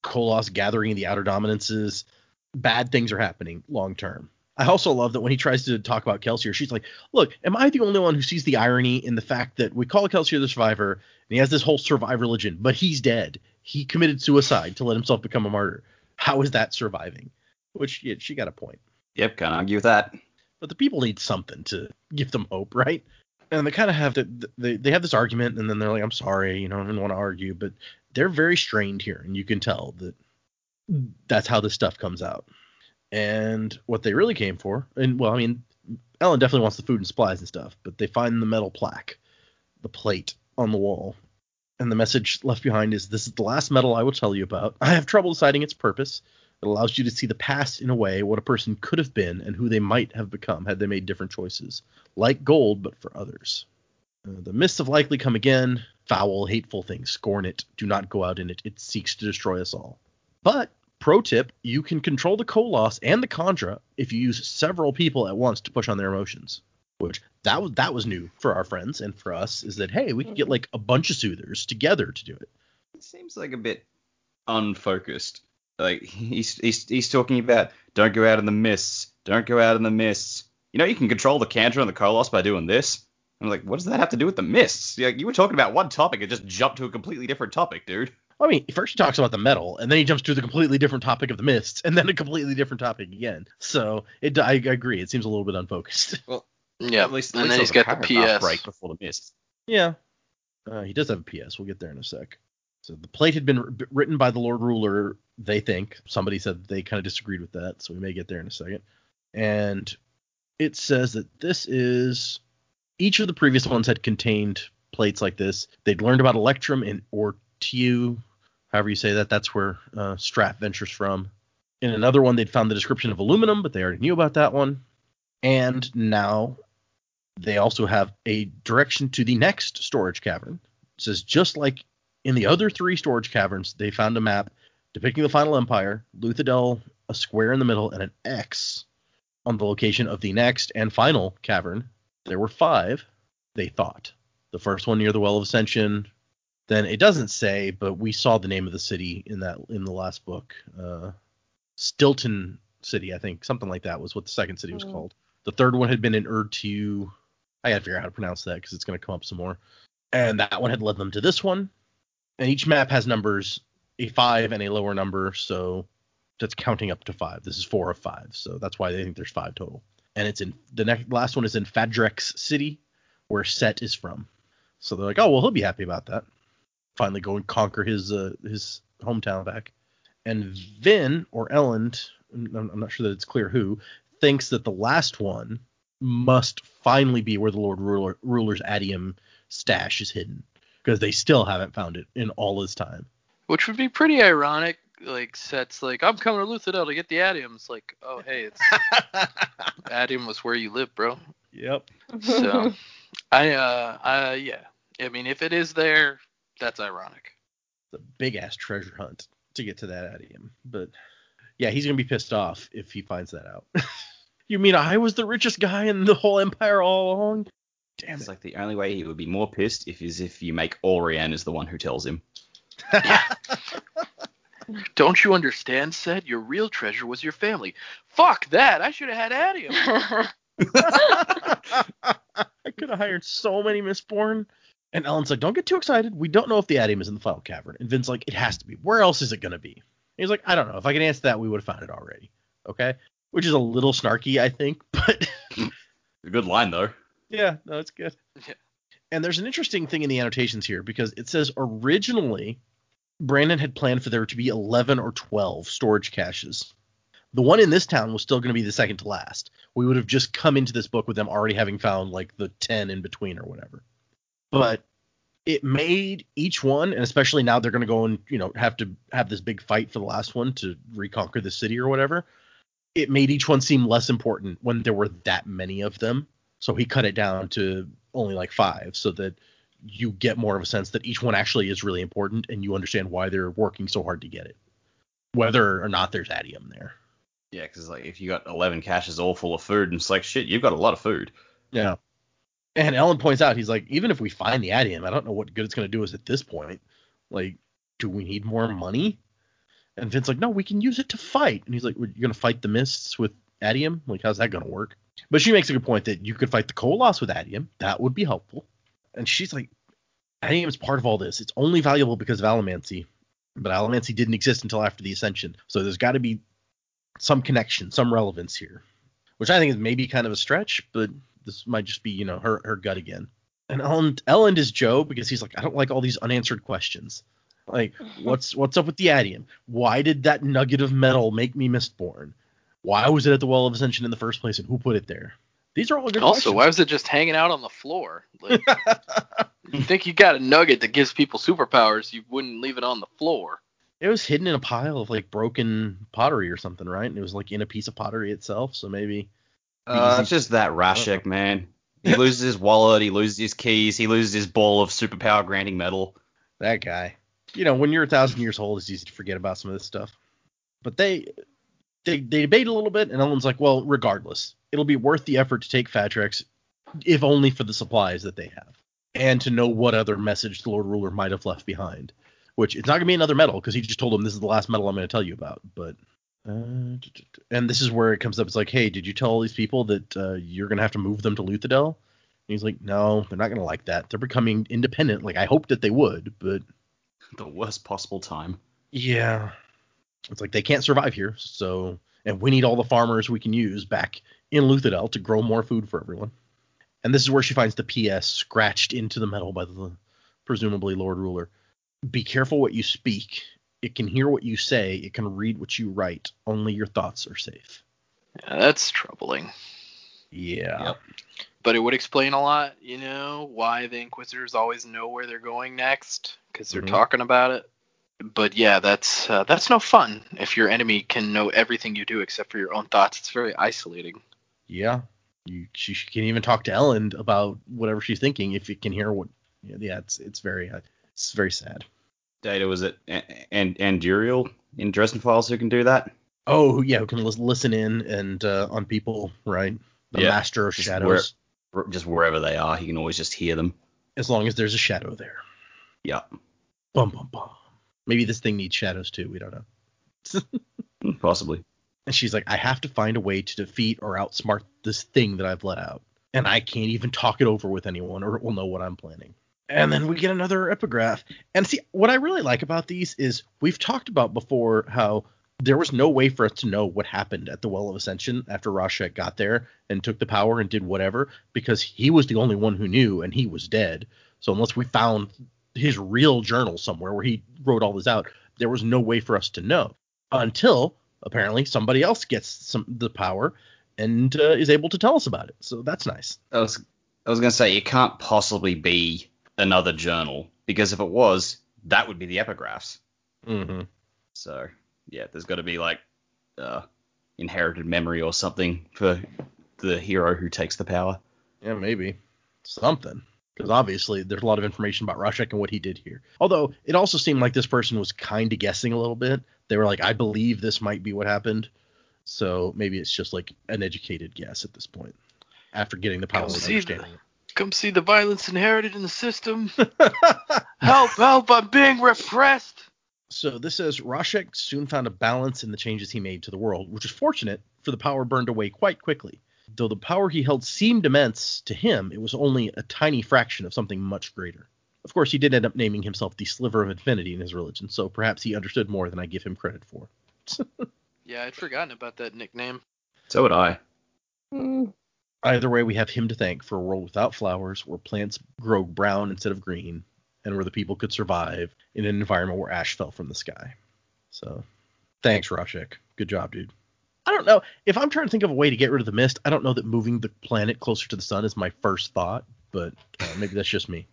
Koloss gathering in the outer dominances, bad things are happening long term. I also love that when he tries to talk about Kelsier, she's like, Look, am I the only one who sees the irony in the fact that we call Kelsier the survivor, and he has this whole survivor religion, but he's dead. He committed suicide to let himself become a martyr. How is that surviving? Which yeah, she got a point. Yep, can't argue with that. But the people need something to give them hope, right? And they kind of have to they, they have this argument and then they're like, I'm sorry, you know, I don't want to argue, but they're very strained here, and you can tell that that's how this stuff comes out. And what they really came for, and well, I mean, Elend definitely wants the food and supplies and stuff, but they find the metal plaque, the plate on the wall. And the message left behind is this is the last medal I will tell you about. I have trouble deciding its purpose. It allows you to see the past in a way, what a person could have been, and who they might have become had they made different choices. Like gold, but for others. Uh, the mists have likely come again. Foul, hateful things. Scorn it. Do not go out in it. It seeks to destroy us all. But, pro tip, you can control the Koloss and the Kandra if you use several people at once to push on their emotions. Which that was that was new for our friends and for us is that hey we could get mm-hmm. like a bunch of soothers together to do it. It seems like a bit unfocused. Like he's he's he's talking about don't go out in the mists, don't go out in the mists. You know you can control the Kandra and the Koloss by doing this. I'm like, what does that have to do with the mists? Like you were talking about one topic and just jumped to a completely different topic, dude. I mean, first he talks about the metal, and then he jumps to the completely different topic of the mists, and then a completely different topic again. So it, I agree, it seems a little bit unfocused. Well, Yeah, at least, at and least then there he's was a got the PS. break before the mists. yeah, uh, he does have a PS. We'll get there in a sec. So the plate had been wr- written by the Lord Ruler. They think somebody said they kind of disagreed with that, so we may get there in a second. And it says that this is each of the previous ones had contained plates like this. They'd learned about Electrum and Urteau, however you say that. That's where uh, Straff Venture's from. In another one, they'd found the description of aluminum, but they already knew about that one. And now they also have a direction to the next storage cavern. It says just like in the other three storage caverns, they found a map depicting the final empire, Luthadel, a square in the middle, and an X on the location of the next and final cavern. There were five, they thought. The first one near the Well of Ascension. Then it doesn't say, but we saw the name of the city in that in the last book. Uh, Stilton City, I think, something like that was what the second city was Mm. called. The third one had been in Urteau. I gotta figure out how to pronounce that because it's gonna come up some more. And that one had led them to this one. And each map has numbers, a five and a lower number, so that's counting up to five. This is four of five, so that's why they think there's five total. And it's in the next last one is in Fadrex City, where Cett is from. So they're like, oh well, he'll be happy about that. Finally go and conquer his uh, his hometown back. And Vin or I'm I'm not sure that it's clear who, thinks that the last one must finally be where the Lord Ruler, Ruler's Atium stash is hidden because they still haven't found it in all his time. Which would be pretty ironic. Like Cett's like I'm coming to Luthadel to get the Atium. It's like, oh hey, it's Atium was where you live, bro. Yep. So I uh I yeah. I mean if it is there, that's ironic. It's a big ass treasure hunt to get to that Atium. But yeah, he's gonna be pissed off if he finds that out. you mean I was the richest guy in the whole empire all along? Damn It's it. like the only way he would be more pissed if is if you make Allrianne is the one who tells him. Don't you understand, said your real treasure was your family. Fuck that! I should have had Atium. I could have hired so many Mistborn. And Elend's like, don't get too excited. We don't know if the Atium is in the final cavern. And Vin's like, it has to be. Where else is it going to be? And he's like, I don't know. If I could answer that, we would have found it already. Okay? Which is a little snarky, I think, but A good line though. yeah, no, it's good. Yeah. And there's an interesting thing in the annotations here because it says originally Brandon had planned for there to be 11 or 12 storage caches. The one in this town was still going to be the second to last. We would have just come into this book with them already having found like the 10 in between or whatever. But it made each one, and especially now they're going to go and you know have to have this big fight for the last one to reconquer the city or whatever. It made each one seem less important when there were that many of them. So he cut it down to only like five, so that you get more of a sense that each one actually is really important, and you understand why they're working so hard to get it, whether or not there's atium there. Yeah, because like if you got 11 caches all full of food, and it's like shit, you've got a lot of food. Yeah. And Elend points out, he's like, even if we find the atium, I don't know what good it's going to do us at this point. Like, do we need more money? And Vin's like, no, we can use it to fight. And he's like, you're going to fight the mists with atium? Like, how's that going to work? But she makes a good point that you could fight the Koloss with atium. That would be helpful. And she's like, atium is part of all this. It's only valuable because of Allomancy. But Allomancy didn't exist until after the ascension. So there's got to be some connection, some relevance here. Which I think is maybe kind of a stretch, but this might just be, you know, her her gut again. And Elend Elend is Joe because he's like, I don't like all these unanswered questions. Like, what's what's up with the atium? Why did that nugget of metal make me mistborn? Why was it at the Well of Ascension in the first place, and who put it there? These are all good Also, why was it just hanging out on the floor? Like, you think you got a nugget that gives people superpowers, you wouldn't leave it on the floor. it was hidden in a pile of like broken pottery or something, right? And it was like in a piece of pottery itself, so maybe. Uh, it's just that Rashek man. He loses his wallet, he loses his keys, he loses his ball of superpower granting metal. That guy. You know, when you're a thousand years old, it's easy to forget about some of this stuff. But they they they debate a little bit, and Elend's like, well, regardless, it'll be worth the effort to take Fadrex, if only for the supplies that they have, and to know what other message the Lord Ruler might have left behind. Which it's not gonna be another medal because he just told him this is the last medal I'm gonna tell you about. But uh, and this is where it comes up. It's like, hey, did you tell all these people that uh, you're gonna have to move them to Luthadel? And he's like, no, they're not gonna like that. They're becoming independent. Like I hoped that they would, but The worst possible time. yeah. It's like they can't survive here, so and we need all the farmers we can use back in Luthadel to grow more food for everyone. And this is where she finds the PS scratched into the metal by the presumably Lord Ruler. Be careful what you speak. It can hear what you say, it can read what you write. Only your thoughts are safe. Yeah, that's troubling. Yeah. Yep. But it would explain a lot, you know, why the Inquisitors always know where they're going next because they're Mhm. talking about it. But yeah, that's uh, that's no fun if your enemy can know everything you do except for your own thoughts. It's very isolating. Yeah. You, she, she can even talk to Elend about whatever she's thinking if it can hear what. Yeah, it's it's very uh, it's very sad. Data was it and and Duriel in Dresden Files who can do that? Oh yeah, who can lis- listen in and uh, on people, right? The Yeah, master of just shadows. Just wherever they are, he can always just hear them. As long as there's a shadow there. Yeah, Bum bum bum. Maybe this thing needs shadows too. We don't know. Hmm, possibly. And she's like, I have to find a way to defeat or outsmart this thing that I've let out, and I can't even talk it over with anyone, or it will know what I'm planning. And then we get another epigraph. And see, what I really like about these is we've talked about before how there was no way for us to know what happened at the Well of Ascension after Rashek got there and took the power and did whatever, because he was the only one who knew and he was dead. So unless we found his real journal somewhere where he wrote all this out, there was no way for us to know until apparently somebody else gets some the power and uh, is able to tell us about it. So that's nice. I was I was gonna say it can't possibly be another journal because if it was, that would be the epigraphs. Mm-hmm. So yeah, there's got to be like uh, inherited memory or something for the hero who takes the power. Yeah, maybe something. Because obviously there's a lot of information about Rashek and what he did here. Although it also seemed like this person was kind of guessing a little bit. They were like, I believe this might be what happened. So maybe it's just like an educated guess at this point after getting the power Come and see the- Come see the violence inherited in the system. help, help! I'm being repressed. So this says Rashek soon found a balance in the changes he made to the world, which is fortunate, for the power burned away quite quickly. Though the power he held seemed immense to him, it was only a tiny fraction of something much greater. Of course, he did end up naming himself the Sliver of Infinity in his religion, so perhaps he understood more than I give him credit for. Yeah, I'd forgotten about that nickname. So would I. Mm, Either way, we have him to thank for a world without flowers, where plants grow brown instead of green, and where the people could survive in an environment where ash fell from the sky. So, thanks, Rashek. Good job, dude. I don't know. If I'm trying to think of a way to get rid of the mist, I don't know that moving the planet closer to the sun is my first thought, but uh, maybe that's just me.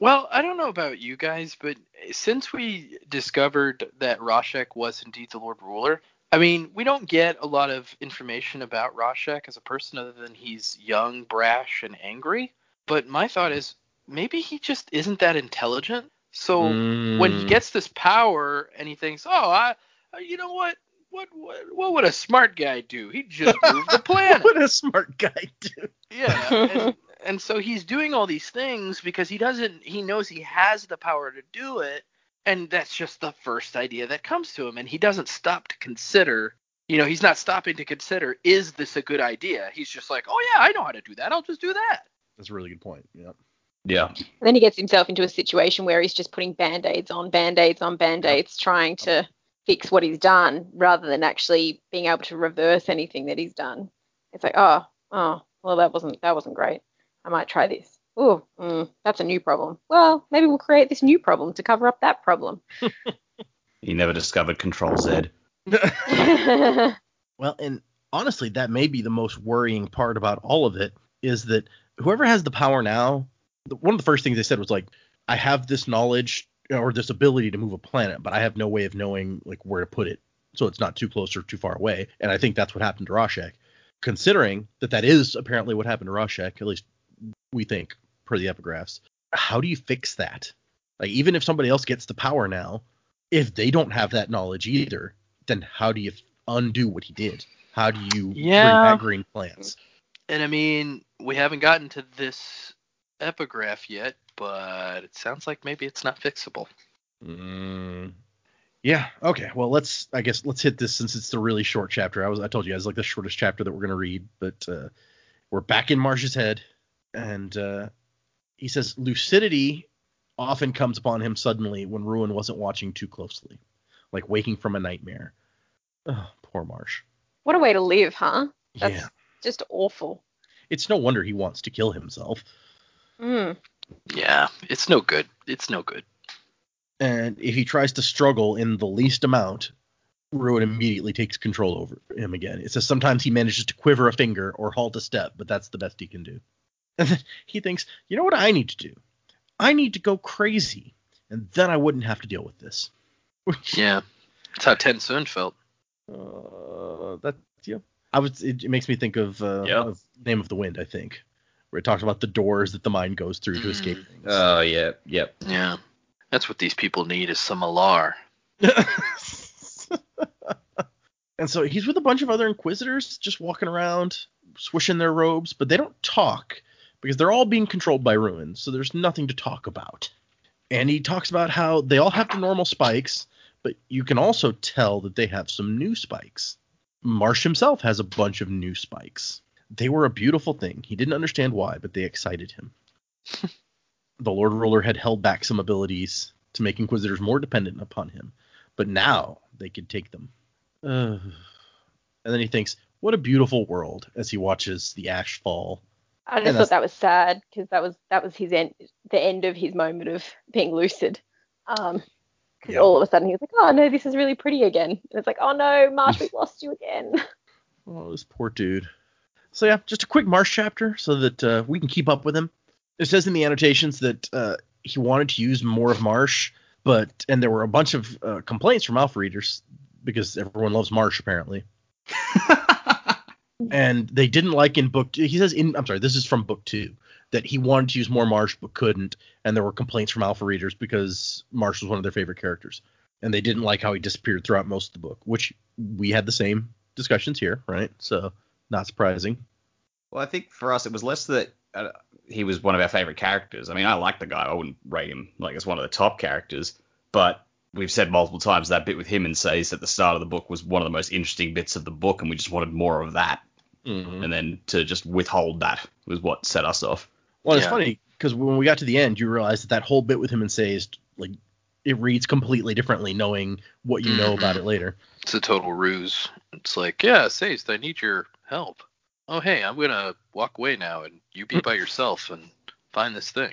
Well, I don't know about you guys, but since we discovered that Rashek was indeed the Lord Ruler, I mean, we don't get a lot of information about Rashek as a person other than he's young, brash, and angry. But my thought is maybe he just isn't that intelligent. So when he Mm. gets this power and he thinks, "Oh, I, uh, you know what? What what what would a smart guy do? He'd just move the planet." what would a smart guy, do? Yeah, and, and so he's doing all these things because he doesn't. He knows he has the power to do it, and that's just the first idea that comes to him, and he doesn't stop to consider. You know, he's not stopping to consider is this a good idea. He's just like, oh yeah, I know how to do that. I'll just do that. That's a really good point. Yeah. Yeah. And then he gets himself into a situation where he's just putting band aids on band aids on band aids, trying to fix what he's done rather than actually being able to reverse anything that he's done. It's like, oh, oh, well, that wasn't that wasn't great. I might try this. Oh, mm, that's a new problem. Well, maybe we'll create this new problem to cover up that problem. He never discovered Control Z. Well, and honestly, that may be the most worrying part about all of it is that whoever has the power now, the- one of the first things they said was like, I have this knowledge or this ability to move a planet, but I have no way of knowing like where to put it, so it's not too close or too far away. And I think that's what happened to Rashek. Considering that that is apparently what happened to Rashek, at least we think per the epigraphs. How do you fix that? Like even if somebody else gets the power now, if they don't have that knowledge either, then how do you undo what he did? How do you Yeah. bring back green plants? And I mean, we haven't gotten to this epigraph yet, but it sounds like maybe it's not fixable. Mm, yeah. Okay. Well, let's. I guess let's hit this since it's the really short chapter. I was. I told you guys like the shortest chapter that we're gonna read, but uh, we're back in Marsh's head, and uh, he says lucidity often comes upon him suddenly when Ruin wasn't watching too closely, like waking from a nightmare. Oh, poor Marsh. what a way to live, huh? That's yeah. just awful. It's no wonder he wants to kill himself. Mm. Yeah, it's no good. It's no good. and if he tries to struggle in the least amount, Ruin immediately takes control over him again. It says sometimes he manages to quiver a finger or halt a step, but that's the best he can do. And then he thinks, you know what I need to do? I need to go crazy, and then I wouldn't have to deal with this. Yeah, that's how TenSoon felt. Uh, that yeah. I was. It, it makes me think of, uh, Yeah. of Name of the Wind, I think, where it talks about the doors that the mind goes through to escape mm. things. Oh yeah, yep. Yeah, that's what these people need is some alar. and so he's with a bunch of other inquisitors just walking around swishing their robes but they don't talk because they're all being controlled by ruins so there's nothing to talk about and he talks about how they all have the normal spikes but you can also tell that they have some new spikes marsh himself has a bunch of new spikes they were a beautiful thing he didn't understand why but they excited him the lord ruler had held back some abilities to make inquisitors more dependent upon him but now they could take them uh, and then he thinks, "What a beautiful world!" as he watches the ash fall. I just thought that was sad because that was that was his end, the end of his moment of being lucid. Um, because Yeah. all of a sudden he was like, "Oh no, this is really pretty again," and it's like, "Oh no, Marsh, we've lost you again." Oh, this poor dude. So yeah, just a quick Marsh chapter so that uh, we can keep up with him. It says in the annotations that uh, he wanted to use more of Marsh, but and there were a bunch of uh, complaints from alpha readers because everyone loves Marsh apparently, and they didn't like in book. Two, he says in I'm sorry, this is from book two that he wanted to use more Marsh but couldn't, and there were complaints from alpha readers because Marsh was one of their favorite characters, and they didn't like how he disappeared throughout most of the book, which we had the same discussions here, right? So not surprising. Well, I think for us it was less that uh, he was one of our favorite characters. I mean, I like the guy. I wouldn't rate him like as one of the top characters, but we've said multiple times that bit with him and says at the start of the book was one of the most interesting bits of the book, and we just wanted more of that. Mhm. And then to just withhold that was what set us off. Well, it's Yeah. funny because when we got to the end, you realize that that whole bit with him and Say is like it reads completely differently, knowing what you know about Mhm. it later. It's a total ruse. It's like, yeah, Sazed, I need your help. Oh, hey, I'm gonna walk away now, and you be by yourself and find this thing.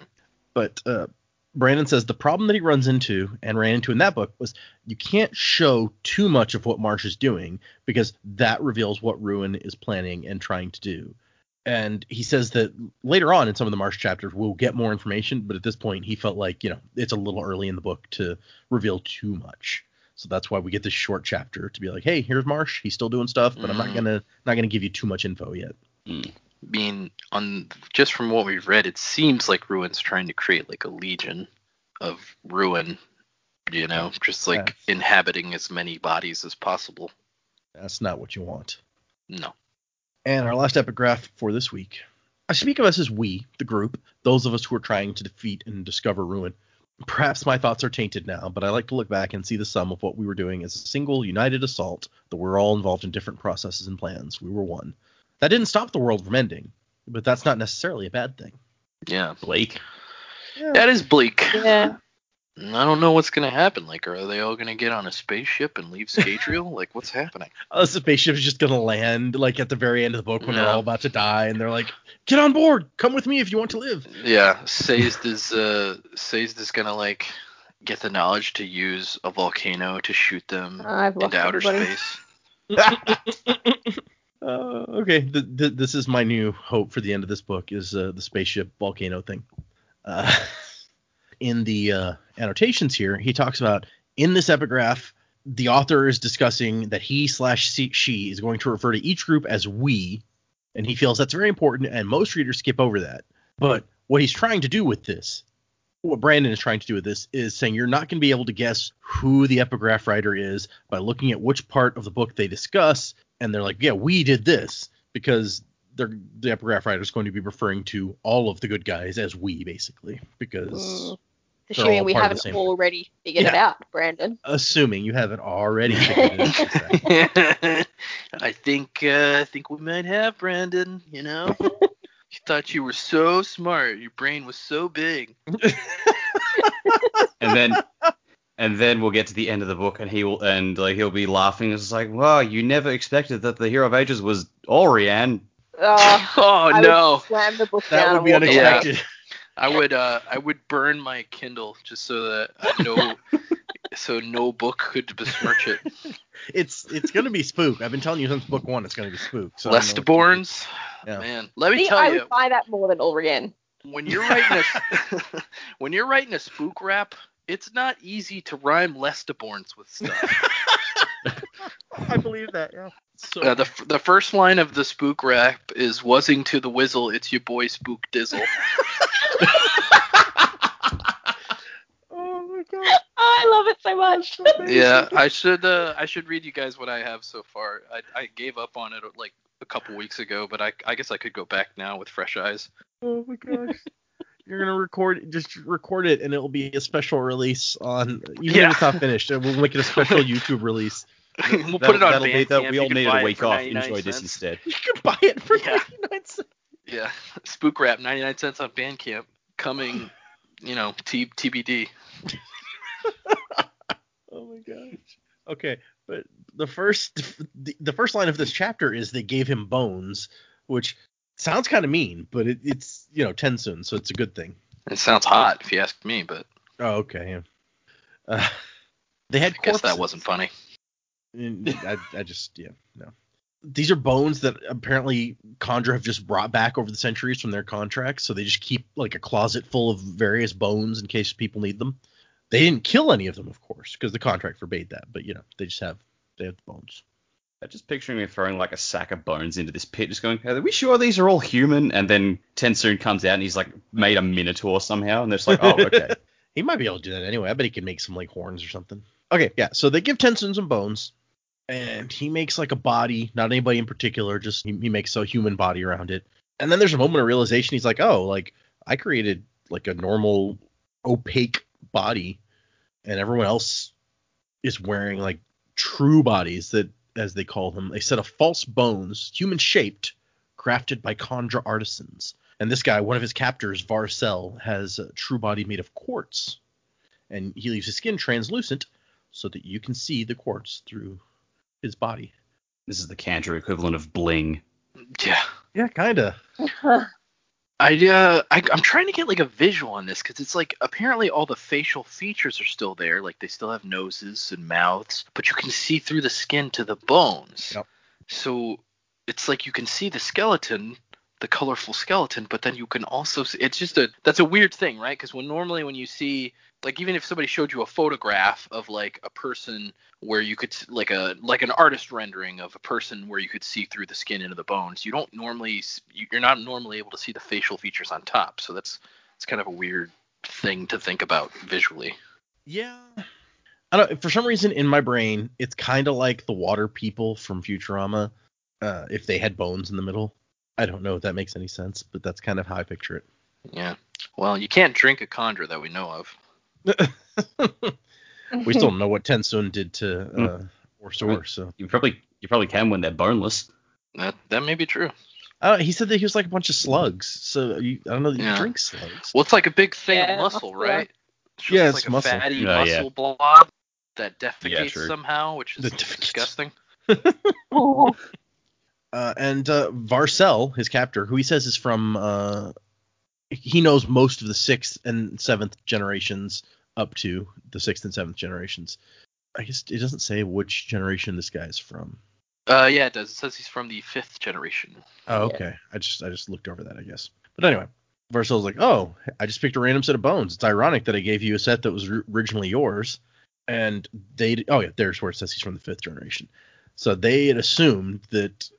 But uh, Brandon says the problem that he runs into and ran into in that book was you can't show too much of what Marsh is doing because that reveals what Ruin is planning and trying to do. And he says that later on in some of the Marsh chapters we'll get more information, but at this point he felt like you know it's a little early in the book to reveal too much. So that's why we get this short chapter to be like, hey, here's Marsh, he's still doing stuff, but I'm not Mhm. gonna not gonna give you too much info yet. Mm. I mean, on just from what we've read, it seems like Ruin's trying to create like a legion of Ruin, you know, just like inhabiting as many bodies as possible. That's not what you want. No. And our last epigraph for this week. I speak of us as we, the group, those of us who are trying to defeat and discover ruin. Perhaps my thoughts are tainted now, but I like to look back and see the sum of what we were doing as a single united assault, though we're all involved in different processes and plans. We were one. That didn't stop the world from ending, but that's not necessarily a bad thing. Yeah. Bleak. That is bleak. Yeah. I don't know what's gonna happen. Like, are they all gonna get on a spaceship and leave Scadrial? like, what's happening? Uh, the spaceship is just gonna land like at the very end of the book when they're all about to die, and they're like, "Get on board, come with me if you want to live." Yeah, Sazed is uh Sazed is gonna like get the knowledge to use a volcano to shoot them I've into outer everybody. space. Uh, okay, th- th- this is my new hope for the end of this book is uh, the spaceship volcano thing. Uh, in the uh, annotations here, he talks about in this epigraph, the author is discussing that he slash she- is going to refer to each group as we, and he feels that's very important, and most readers skip over that. But what he's trying to do with this, what Brandon is trying to do with this, is saying you're not going to be able to guess who the epigraph writer is by looking at which part of the book they discuss, and they're like, yeah, we did this because they're the epigraph writer is going to be referring to all of the good guys as we, basically, because Mm. Assuming we haven't already figured it out, Brandon. assuming you haven't already figured it out. I think uh, I think we might have Brandon. You know, you thought you were so smart. Your brain was so big. and then and then we'll get to the end of the book and he will and like he'll be laughing it's like wow you never expected that the hero of ages was Allrianne Oh, Oh I no! would slam the book that down would be and walk unexpected. I would uh I would burn my Kindle just so that I know so no book could besmirch it. It's it's gonna be spook. I've been telling you since book one it's gonna be spook. So I don't know what to do. Lestibournes, Yeah. man. Let me See, tell I you, would buy that more than Allrianne. when you're writing a when you're writing a spook rap, it's not easy to rhyme Lestibournes with stuff. I believe that. Yeah. So Uh, the f- the first line of the spook rap is "Wuzzing to the Wizzle, it's your boy Spook Dizzle." oh my god. I love it so much. yeah, I should uh, I should read you guys what I have so far. I, I gave up on it like a couple weeks ago, but I I guess I could go back now with fresh eyes. Oh my gosh. You're gonna record just record it and it'll be a special release on even Yeah. if it's not finished. We'll make it a special YouTube release. We'll put it on that'll be Bandcamp. that we You all can need buy a it week for off 99 enjoy this cents. instead You can buy it for Yeah. 99 cents. Yeah, spook rap, 99 cents on Bandcamp. Coming, you know, T- TBD. Oh my gosh. Okay, but the first the, the first line of this chapter is they gave him bones, which sounds kind of mean, but it, it's you know TenSoon, so it's a good thing. It sounds hot if you ask me, but Oh, okay. Yeah. Uh, they had I guess that wasn't funny. I, I just yeah no. These are bones that apparently Kandra have just brought back over the centuries from their contracts, so they just keep like a closet full of various bones in case people need them. They didn't kill any of them, of course, because the contract forbade that. But you know, they just have they have the bones. I'm just picturing me throwing like a sack of bones into this pit just going are we sure these are all human and then Tensoon comes out and he's like made a minotaur somehow and they're just like oh okay He might be able to do that anyway. I bet he can make some like horns or something. Okay, yeah. So they give TenSoon some bones, and he makes like a body, not anybody in particular, just he, he makes a human body around it. And then there's a moment of realization. He's like, oh, like I created like a normal opaque body, and everyone else is wearing like true bodies that, as they call them, a set of false bones, human shaped, crafted by Kandra artisans. And this guy, one of his captors, Varcel, has a true body made of quartz, and he leaves his skin translucent so that you can see the quartz through his body. This is the Kandra equivalent of bling. Yeah. Yeah, kinda. I uh I, I'm trying to get like a visual on this because it's like apparently all the facial features are still there, like they still have noses and mouths, but you can see through the skin to the bones. Yep. So it's like you can see the skeleton, the colorful skeleton, but then you can also see it's just a that's a weird thing, right? Because when normally when you see like even if somebody showed you a photograph of like a person where you could like a like an artist rendering of a person where you could see through the skin into the bones you don't normally you- you're not normally able to see the facial features on top so that's it's kind of a weird thing to think about visually Yeah. I don't. For some reason, in my brain, it's kind of like the water people from Futurama, uh, if they had bones in the middle. I don't know if that makes any sense, but that's kind of how I picture it. yeah well you can't drink a kandra that we know of we still don't know what TenSoon did to uh, OreSeur, so You probably you probably can when they're boneless. that that may be true uh, he said that he was like a bunch of slugs. So you, I don't know that you drink slugs. well it's like a big thing Yeah, of muscle muscular. right it's Yeah, it's like muscle. a fatty Yeah, yeah. muscle blob that defecates true. somehow which is disgusting. defecates. disgusting Uh, and uh, Varcel, his captor, who he says is from, uh, he knows most of the sixth and seventh generations up to the sixth and seventh generations. I guess it doesn't say which generation this guy is from. uh yeah it does it says he's from the fifth generation Oh, Yeah. okay. I just I just looked over that, I guess. But anyway, Varcel's like, oh, I just picked a random set of bones. It's ironic that I gave you a set that was r- originally yours, and they oh yeah, there's where it says he's from the fifth generation. So they had assumed that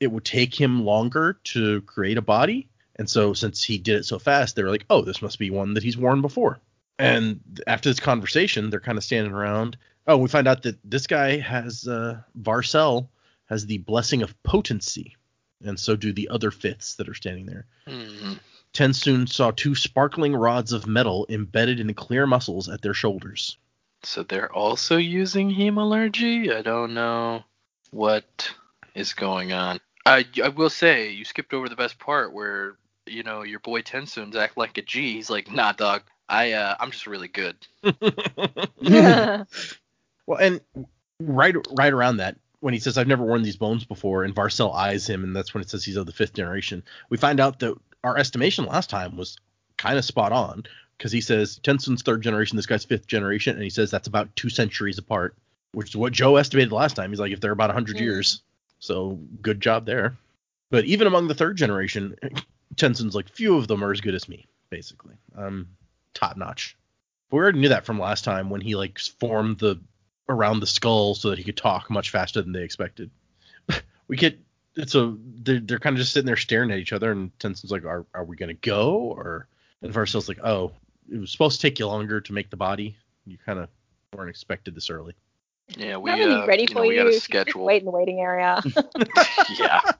it would take him longer to create a body, and so since he did it so fast, they were like, oh, this must be one that he's worn before. And after this conversation, they're kind of standing around. Oh, we find out that this guy has uh, Varcel has the blessing of potency and so do the other fifths that are standing there. Hmm. Tensoon saw two sparkling rods of metal embedded in clear muscles at their shoulders. So they're also using hemalurgy? I don't know what is going on. I, I will say, you skipped over the best part where, you know, your boy Tensoon's act like a G. He's like, nah, dog, I, uh, I'm just really good. Well, and right right around that, when he says, I've never worn these bones before, and Varcel eyes him, and that's when it says he's of the fifth generation, we find out that our estimation last time was kind of spot on, because he says Tensoon's third generation, this guy's fifth generation, and he says that's about two centuries apart, which is what Joe estimated last time. He's like, if they're about 100 Mm. years. So good job there. But even among the third generation, Tensoon's like, few of them are as good as me, basically. Um, top notch. We already knew that from last time when he like formed the around the skull so that he could talk much faster than they expected. we get so they're, they're kind of just sitting there staring at each other, and Tensoon's like, "Are are we gonna go?" Or and Varcel's like, "Oh, it was supposed to take you longer to make the body. You kind of weren't expected this early." Yeah, we, Not really uh, ready you for know, we got a schedule. Wait in the waiting area. yeah.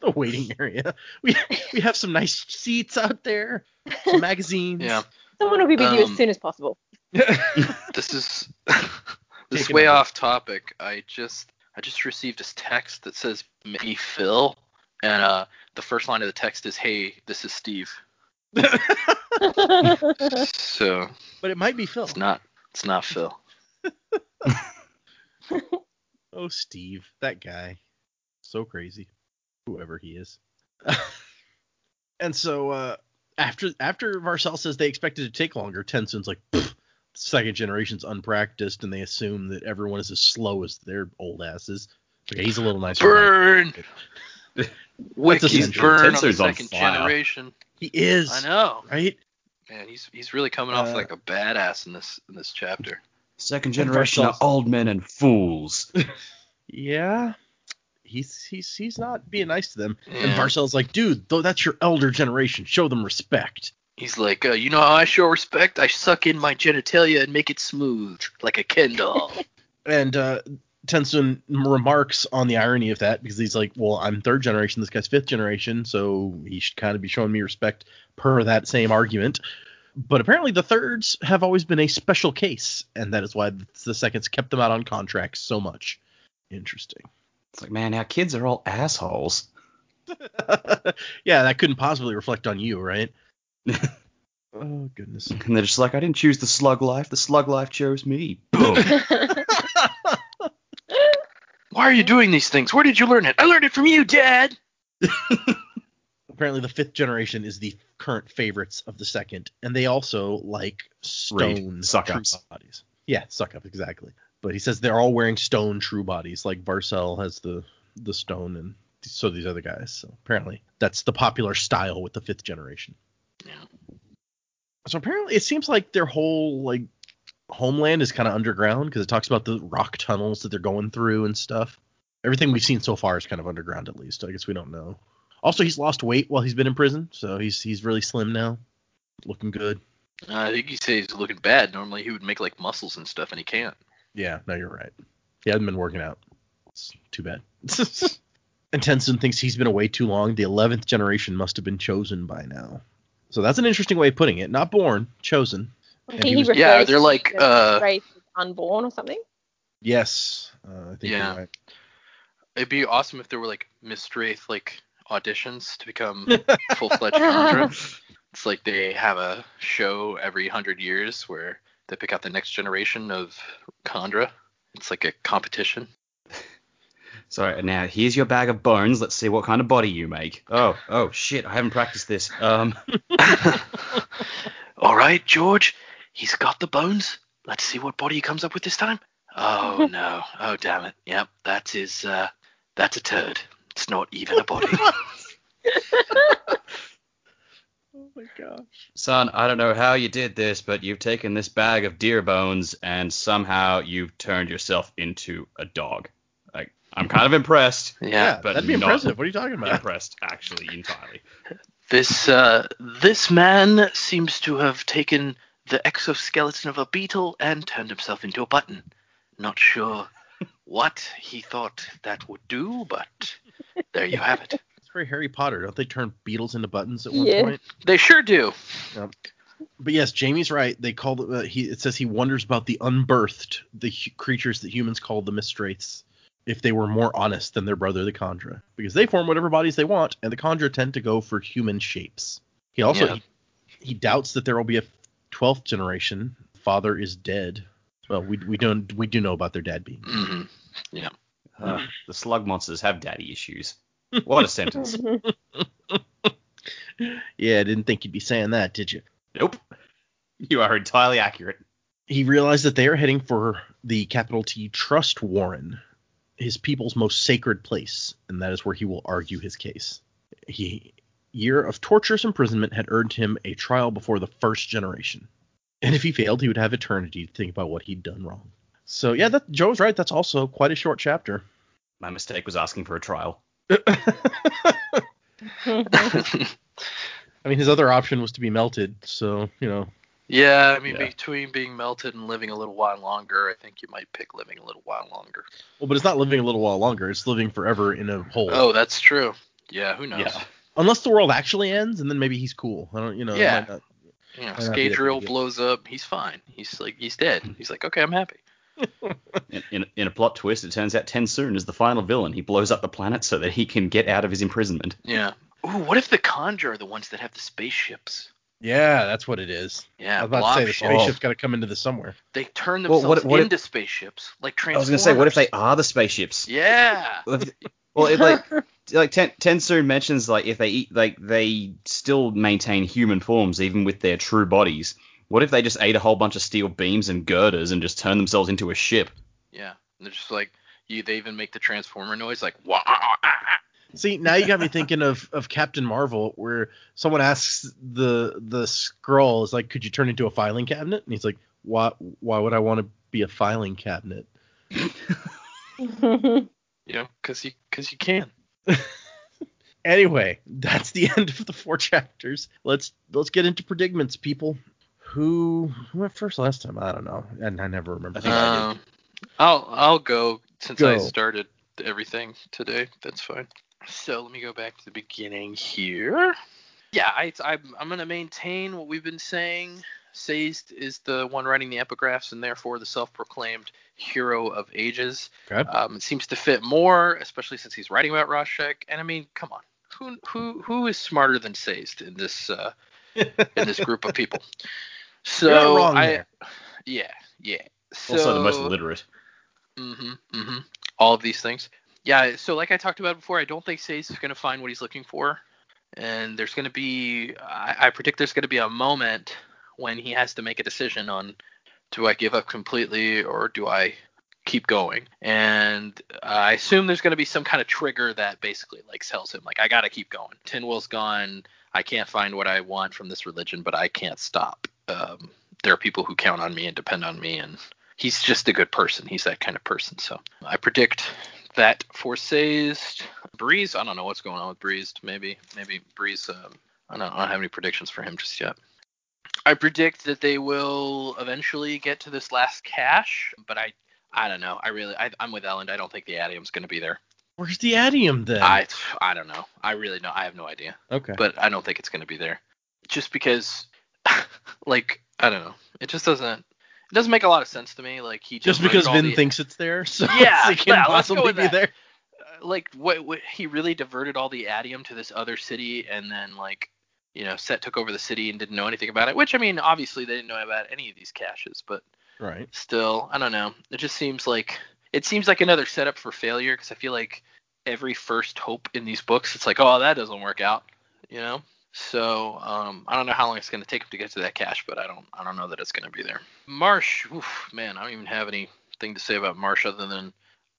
The waiting area. We we have some nice seats out there, some magazines. Yeah. Someone will be with you Um, as soon as possible. This is this is way off topic. I just I just received this text that says me Phil, and uh, the first line of the text is Hey, this is Steve. So but it might be Phil. it's not it's not Phil. Oh, Steve, that guy. So crazy. Whoever he is. and so uh after after Varcel says they expected it to take longer, Tensoon's like, second generation's unpracticed, and they assume that everyone is as slow as their old asses. Okay, he's a little nicer. about Burn. That's Wiki's essential. burn on the Tensoon's on second fire. generation. He is. I know. Right? Man, he's he's really coming off Uh, like a badass in this in this chapter. Second generation of old men and fools. Yeah. He's he's he's not being nice to them. And Yeah. Varcel's like, dude, though that's your elder generation. Show them respect. He's like, uh, you know how I show respect? I suck in my genitalia and make it smooth, like a Ken doll. And uh, Tensoon remarks on the irony of that because he's like, well, I'm third generation, this guy's fifth generation, so he should kind of be showing me respect per that same argument. But apparently the thirds have always been a special case, and that is why the seconds kept them out on contracts so much. Interesting. It's like, man, our kids are all assholes. yeah, that couldn't possibly reflect on you, right? oh goodness. And they're just like, I didn't choose the slug life. The slug life chose me. Boom. Why are you doing these things? Where did you learn it? I learned it from you, Dad. Apparently, the fifth generation is the current favorites of the second, and they also like stone suck true ups. bodies. Yeah, suck up exactly. But he says they're all wearing stone true bodies, like Varcel has the the stone, and so these other guys. So apparently, that's the popular style with the fifth generation. Yeah. So apparently, it seems like their whole like homeland is kind of underground because it talks about the rock tunnels that they're going through and stuff. Everything we've seen so far is kind of underground, at least. I guess we don't know. Also, he's lost weight while he's been in prison, so he's he's really slim now, looking good. Uh, I think he said he's looking bad. Normally he would make like muscles and stuff, and he can't. Yeah, no, you're right. He hasn't been working out. It's too bad. and TenSoon thinks he's been away too long. The 11th generation must have been chosen by now. So that's an interesting way of putting it. Not born, chosen. I think he he was- Yeah, they're like, the uh, race unborn or something. Yes, uh, I think Yeah. you're right. It'd be awesome if there were like Mistwraith like auditions to become full fledged Kandra. It's like they have a show every hundred years where they pick out the next generation of Kandra. It's like a competition. So now here's your bag of bones. Let's see what kind of body you make. Oh, oh shit! I haven't practiced this. Um, All right, George, he's got the bones. Let's see what body he comes up with this time. Oh no! Oh damn it! Yep, that's his. Uh, that's a turd. It's not even a body. Oh my gosh. son, I don't know how you did this, but you've taken this bag of deer bones and somehow you've turned yourself into a dog. Like, I'm kind of impressed. yeah. but that'd be not impressive. What are you talking about? Impressed, actually, entirely. This uh, this man seems to have taken the exoskeleton of a beetle and turned himself into a button. Not sure what he thought that would do, but there you have it. It's very Harry Potter. Don't they turn beetles into buttons at one Yeah. point? They sure do. But yes, Jamie's right. They call the, uh, he. It says he wonders about the unbirthed, the hu- creatures that humans call the Mistwraiths, if they were more honest than their brother the Kandra, because they form whatever bodies they want, and the Kandra tend to go for human shapes. He also Yeah. he, he doubts that there will be a twelfth generation. Father is dead. Well, we we don't we do know about their dad being. hmm Yeah. Uh, the slug monsters have daddy issues. What a sentence. Yeah, I didn't think you'd be saying that, did you? Nope. You are entirely accurate. he realized that they are heading for the capital T Trustwarren, his people's most sacred place, and that is where he will argue his case. He year of torturous imprisonment had earned him a trial before the first generation, and if he failed, he would have eternity to think about what he'd done wrong. So yeah, that Joe's right. That's also quite a short chapter. My mistake was asking for a trial. I mean, his other option was to be melted, so you know. yeah, I mean, Yeah. between being melted and living a little while longer, I think you might pick living a little while longer. Well, but it's not living a little while longer. It's living forever in a hole. Oh, that's true. Yeah, who knows? Yeah. Unless the world actually ends, and then maybe he's cool. I don't, you know. it Yeah. might not- You know, Might not be that Scadrial big. blows up. He's fine. He's like, he's dead. He's like, okay, I'm happy. In, in, in a plot twist, it turns out Tensoon is the final villain. He blows up the planet so that he can get out of his imprisonment. Yeah. Ooh, what if the Kandra are the ones that have the spaceships? Yeah, that's what it is. Yeah, I was about to say the spaceship's spaceship's got to come into this somewhere. They turn Well, themselves what- what if- into spaceships, like I was gonna say, what if they are the spaceships? Yeah. Well, it, like like Ten, Tensoon mentions, like if they eat, like they still maintain human forms even with their true bodies. What if they just ate a whole bunch of steel beams and girders and just turned themselves into a ship? Yeah. And they're just like, you. They even make the Transformer noise, like wah. See, now you got me thinking of, of Captain Marvel, where someone asks the the Skrull, is like, could you turn into a filing cabinet? And he's like, why why would I want to be a filing cabinet? You know, because you, because you can. Anyway, that's the end of the four chapters. Let's let's get into predicaments, people. Who, who went first last time? I don't know, and I never remember. I think I did. Um, I'll I'll go since I started everything today. That's fine. So let me go back to the beginning here. Yeah, I, I'm, I'm going to maintain what we've been saying. Sazed is the one writing the epigraphs and therefore the self-proclaimed hero of ages. Okay. Um, it seems to fit more, especially since he's writing about Rashek. And I mean, come on, who who who is smarter than Sazed in this uh, in this group of people? So I, there. yeah, yeah. So, also the most literate. Mm-hmm. Mm-hmm. All of these things. Yeah. So like I talked about before, I don't think Sazed is going to find what he's looking for, and there's going to be. I, I predict there's going to be a moment when he has to make a decision on, do I give up completely or do I keep going? And I assume there's going to be some kind of trigger that basically like tells him like I got to keep going. Tindwyl's gone. I can't find what I want from this religion, but I can't stop. Um, there are people who count on me and depend on me, and he's just a good person. He's that kind of person. So I predict that for Sazed, Breeze. I don't know what's going on with Breeze. Maybe maybe Breeze. Um, I don't, I don't have any predictions for him just yet. I predict that they will eventually get to this last cache, but I I don't know. I really I, I'm with Elend. I don't think the atium's going to be there. Where's the atium then? I I don't know. I really know. I have no idea okay. but I don't think it's going to be there. Just because, like, I don't know. It just doesn't. It doesn't make a lot of sense to me. Like he Just just because Vin the- thinks it's there, so Yeah, it can yeah, possibly be that. there. uh, like what, what he really diverted all the atium to this other city, and then like you know Cett took over the city and didn't know anything about it. Which I mean, obviously they didn't know about any of these caches, but Right. still, I don't know. It just seems like it seems like another setup for failure because I feel like every first hope in these books, it's like, oh, that doesn't work out, you know. So um, I don't know how long it's going to take him to get to that cache, but I don't I don't know that it's going to be there. Marsh, oof, man, I don't even have anything to say about Marsh other than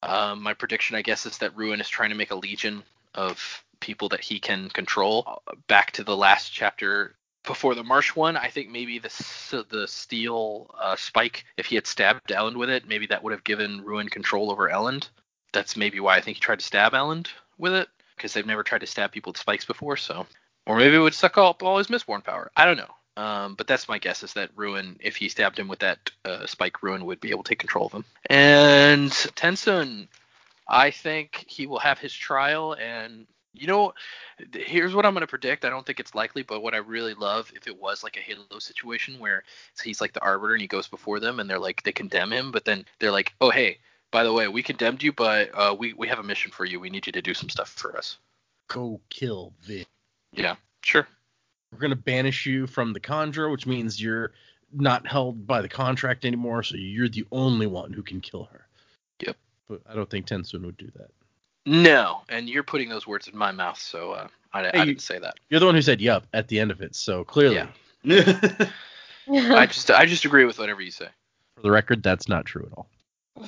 um, my prediction, I guess, is that Ruin is trying to make a legion of people that he can control. Uh, Back to the last chapter before the Marsh one, I think maybe the the steel uh, spike, if he had stabbed Elend with it, maybe that would have given Ruin control over Elend. That's maybe why I think he tried to stab Elend with it, because they've never tried to stab people with spikes before. So, or maybe it would suck up all his Mistborn power. I don't know. Um, but that's my guess is that Ruin, if he stabbed him with that uh, spike, Ruin would be able to take control of him. And TenSoon, I think he will have his trial, and you know, here's what I'm going to predict. I don't think it's likely, but what I really love if it was like a Halo situation where he's like the arbiter and he goes before them and they're like they condemn him, but then they're like, oh hey, by the way, we condemned you, but uh, we we have a mission for you. We need you to do some stuff for us. Go kill Vin. Yeah, sure. We're gonna banish you from the Kandra, which means you're not held by the contract anymore, so you're the only one who can kill her. Yep. But I don't think TenSoon would do that. No, and you're putting those words in my mouth, so uh, I, Hey, I didn't say that. You're the one who said yup at the end of it, so clearly, Yeah. I just I just agree with whatever you say. for the record, that's not true at all.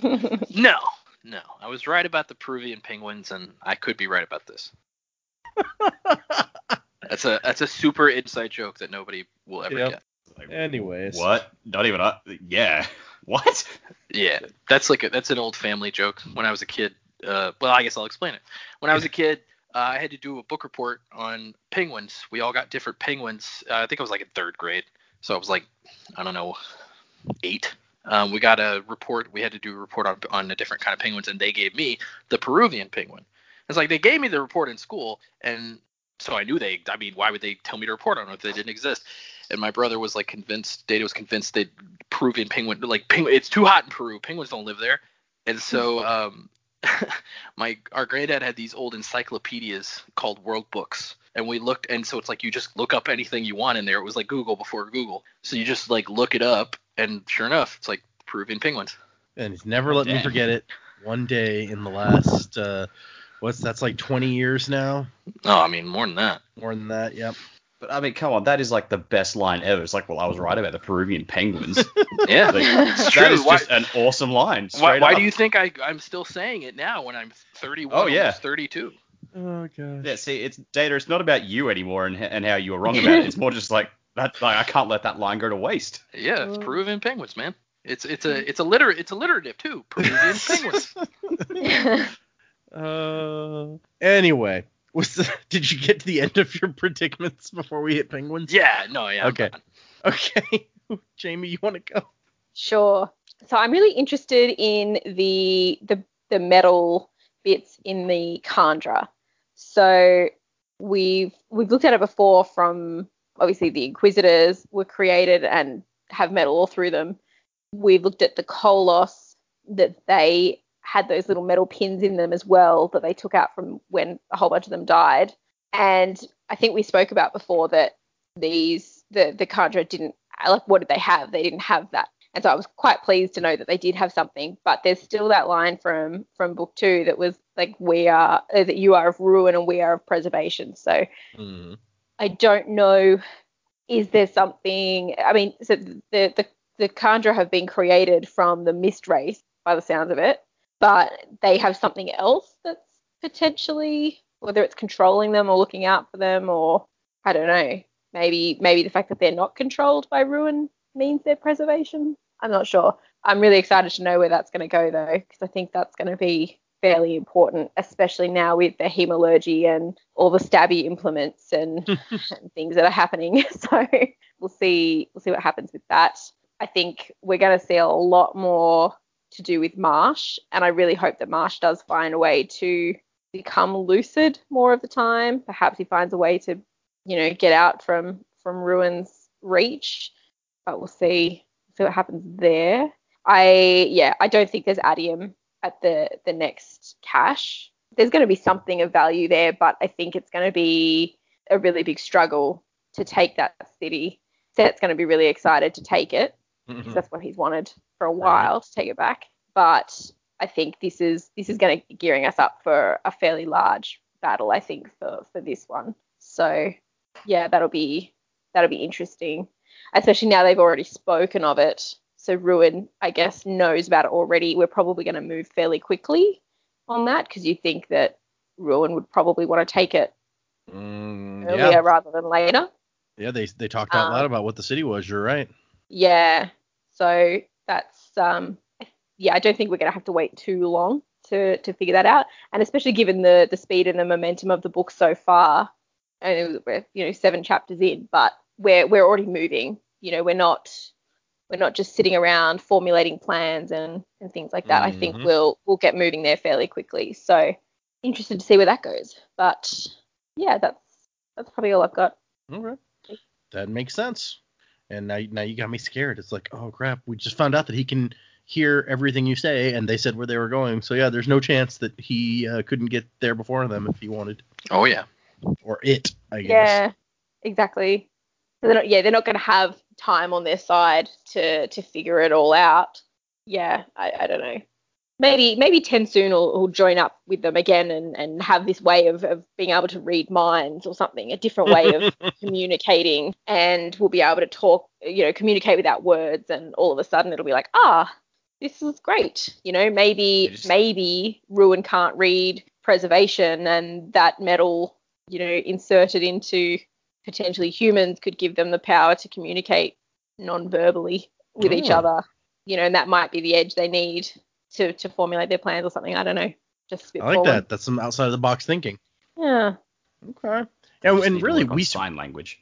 No, no, I was right about the Peruvian penguins, and I could be right about this. That's a that's a super inside joke that nobody will ever Yep. get. Anyways. What? Not even. Uh, yeah. What? Yeah, that's like a, that's an old family joke. When I was a kid, uh, well, I guess I'll explain it. When I was a kid, uh, I had to do a book report on penguins. We all got different penguins. Uh, I think I was like in third grade, so I was like, I don't know, eight. Um, we got a report. We had to do a report on on a different kind of penguins, and they gave me the Peruvian penguin. It's like they gave me the report in school, and so I knew they. I mean, why would they tell me to report on it if they didn't exist? And my brother was like convinced. Data was convinced that Peruvian penguin, like penguin, it's too hot in Peru. Penguins don't live there. And so, um, my our granddad had these old encyclopedias called World Books, and we looked. And so it's like you just look up anything you want in there. It was like Google before Google. So you just like look it up, and sure enough, it's like Peruvian penguins. and he's never let me forget it. One day in the last, uh, what's that's like 20 years now, Oh, I mean more than that. more than that. Yep. But I mean, come on, that is like the best line ever. It's like, well, I was right about the Peruvian penguins. Yeah, Like, it's true. that is Why- just an awesome line. Why, why do you think I, I'm still saying it now when I'm 31, Oh, yeah. almost 32? Oh gosh. Yeah, see, it's data. It's not about you anymore and and how you were wrong about it. It's more just like that. Like I can't let that line go to waste. Yeah, it's. Peruvian penguins, man. It's it's a it's a liter it's alliterative too. Peruvian penguins. Uh. Anyway, was the, did you get to the end of your predicaments before we hit penguins? Yeah, no, yeah. Okay. Okay. Jamie, you want to go? Sure. So I'm really interested in the the the metal bits in the Kandra. So we've we've looked at it before from obviously the Inquisitors were created and have metal all through them. We've looked at the Koloss that they had those little metal pins in them as well that they took out from when a whole bunch of them died. And I think we spoke about before that these the the Kandra didn't like what did they have? They didn't have that. And so I was quite pleased to know that they did have something. But there's still that line from from book two that was like we are uh, that you are of ruin and we are of preservation. So hmm I don't know. Is there something? I mean, so the the the Kandra have been created from the mist race by the sounds of it, but they have something else that's potentially whether it's controlling them or looking out for them or I don't know. Maybe maybe the fact that they're not controlled by ruin means their preservation. I'm not sure. I'm really excited to know where that's going to go though, because I think that's going to be fairly important, especially now with the hemalurgy and all the stabby implements and, and things that are happening. So we'll see we'll see what happens with that. I think we're going to see a lot more to do with Marsh, and I really hope that Marsh does find a way to become lucid more of the time. Perhaps he finds a way to, you know, get out from from Ruin's reach, but we'll see see what happens there. I yeah, I don't think there's atium at the the next cache. There's going to be something of value there, but I think it's going to be a really big struggle to take that city. Cett's going to be really excited to take it because mm-hmm. that's what he's wanted for a while to take it back. But I think this is this is going to gearing us up for a fairly large battle. I think for for this one. So yeah, that'll be that'll be interesting, especially now they've already spoken of it. So Ruin, I guess, knows about it already. We're probably going to move fairly quickly on that because you think that Ruin would probably want to take it Mm, earlier yeah, rather than later. yeah. They they talked out Um, loud about what the city was. You're right. Yeah. So that's um yeah, I don't think we're gonna have to wait too long to to figure that out. And especially given the the speed and the momentum of the book so far. And we're you know seven chapters in, but we're we're already moving. You know, we're not we're not just sitting around formulating plans and, and things like that. I think Mhm. we'll we'll get moving there fairly quickly. So interested to see where that goes. But yeah, that's that's probably all I've got. Okay. That makes sense. And now, now you got me scared. It's like, oh crap, we just found out that he can hear everything you say, and they said where they were going. So yeah, there's no chance that he uh, couldn't get there before them if he wanted, Oh yeah. or it, I guess. Yeah, exactly. So they're not, yeah, they're not going to have time on their side to to figure it all out. Yeah, I, I don't know. Maybe maybe TenSoon will, will join up with them again and, and have this way of, of being able to read minds or something, a different way of communicating, and we'll be able to talk, you know, communicate without words, and all of a sudden it'll be like, ah, this is great. You know, maybe just- maybe Ruin can't read preservation, and that metal, you know, inserted into potentially humans could give them the power to communicate non-verbally with each Oh. other. You know, and that might be the edge they need to to formulate their plans or something. I don't know. Just I like spitballing. that. That's some outside of the box thinking. Yeah. Okay. They And, and really, we sign language.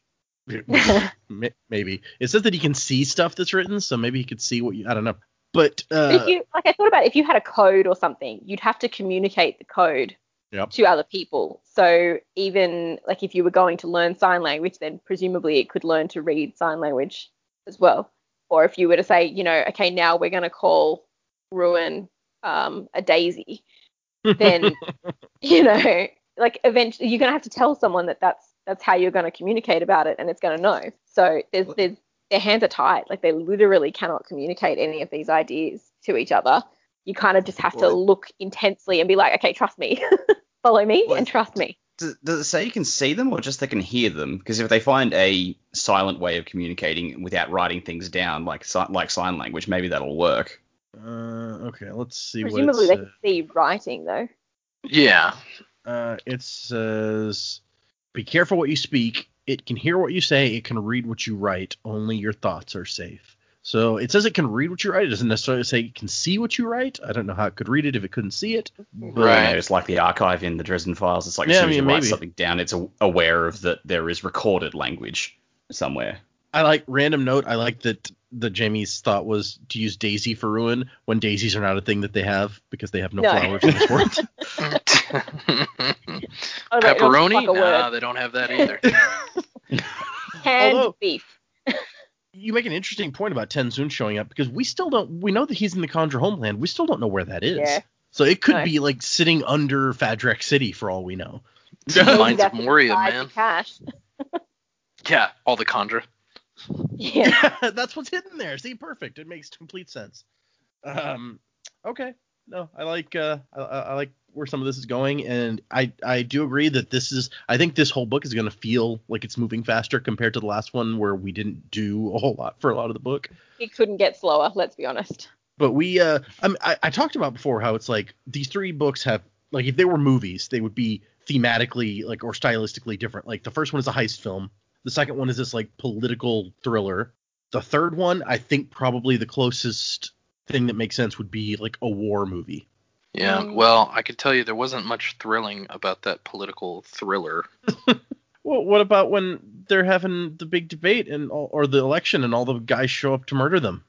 Maybe it says that he can see stuff that's written, so maybe he could see what you. I don't know. But But uh, if you like, I thought about if you had a code or something, you'd have to communicate the code Yep. to other people. So even like if you were going to learn sign language, then presumably it could learn to read sign language as well. Or if you were to say, you know, okay, now we're going to call Ruin um, a daisy, then you know, like eventually you're to have to tell someone that that's that's how you're to communicate about it, and it's to know. So there's there's their hands are tied. Like they literally cannot communicate any of these ideas to each other. You kind of just have to look intensely and be like, okay, trust me, follow me, Well, and trust me. Does, does it say you can see them or just they can hear them? Because if they find a silent way of communicating without writing things down, like like sign language, maybe that'll work. Uh, okay, let's see Presumably what they it can says. see writing though. Yeah. Uh, it says, "Be careful what you speak. It can hear what you say. It can read what you write. Only your thoughts are safe." So it says it can read what you write. It doesn't necessarily say it can see what you write. I don't know how it could read it if it couldn't see it. But, Right. know, it's like the archive in the Dresden Files. It's like Yeah, as I soon as mean, you write maybe. something down, it's aware of that there is recorded language somewhere. I like random note. I like that the Jamie's thought was to use Daisy for ruin when daisies are not a thing that they have because they have no, No. flowers in this world. Oh, no, it looks Pepperoni? nah, they don't have that either. Canned Although- beef. you make an interesting point about TenSoon showing up because we still don't. We know that he's in the Kandra homeland. We still don't know where that is. Yeah. So it could No. be like sitting under Fadrex City for all we know. Maybe Mines of that's Moria, inside man. the Cache. Yeah, all the Kandra. Yeah. That's what's hidden there. See, perfect. It makes complete sense. Um, okay. No, I like uh, I, I like where some of this is going, and I I do agree that this is. I think this whole book is going to feel like it's moving faster compared to the last one, where we didn't do a whole lot for a lot of the book. It couldn't get slower, let's be honest. But we, uh, I, I talked about before how it's like these three books have like if they were movies, they would be thematically like or stylistically different. Like the first one is a heist film. The second one is this like political thriller. The third one, I think probably the closest thing that makes sense would be like a war movie. Yeah, Mm. well, I could tell you there wasn't much thrilling about that political thriller. Well, what about when they're having the big debate and all, or the election and all the guys show up to murder them?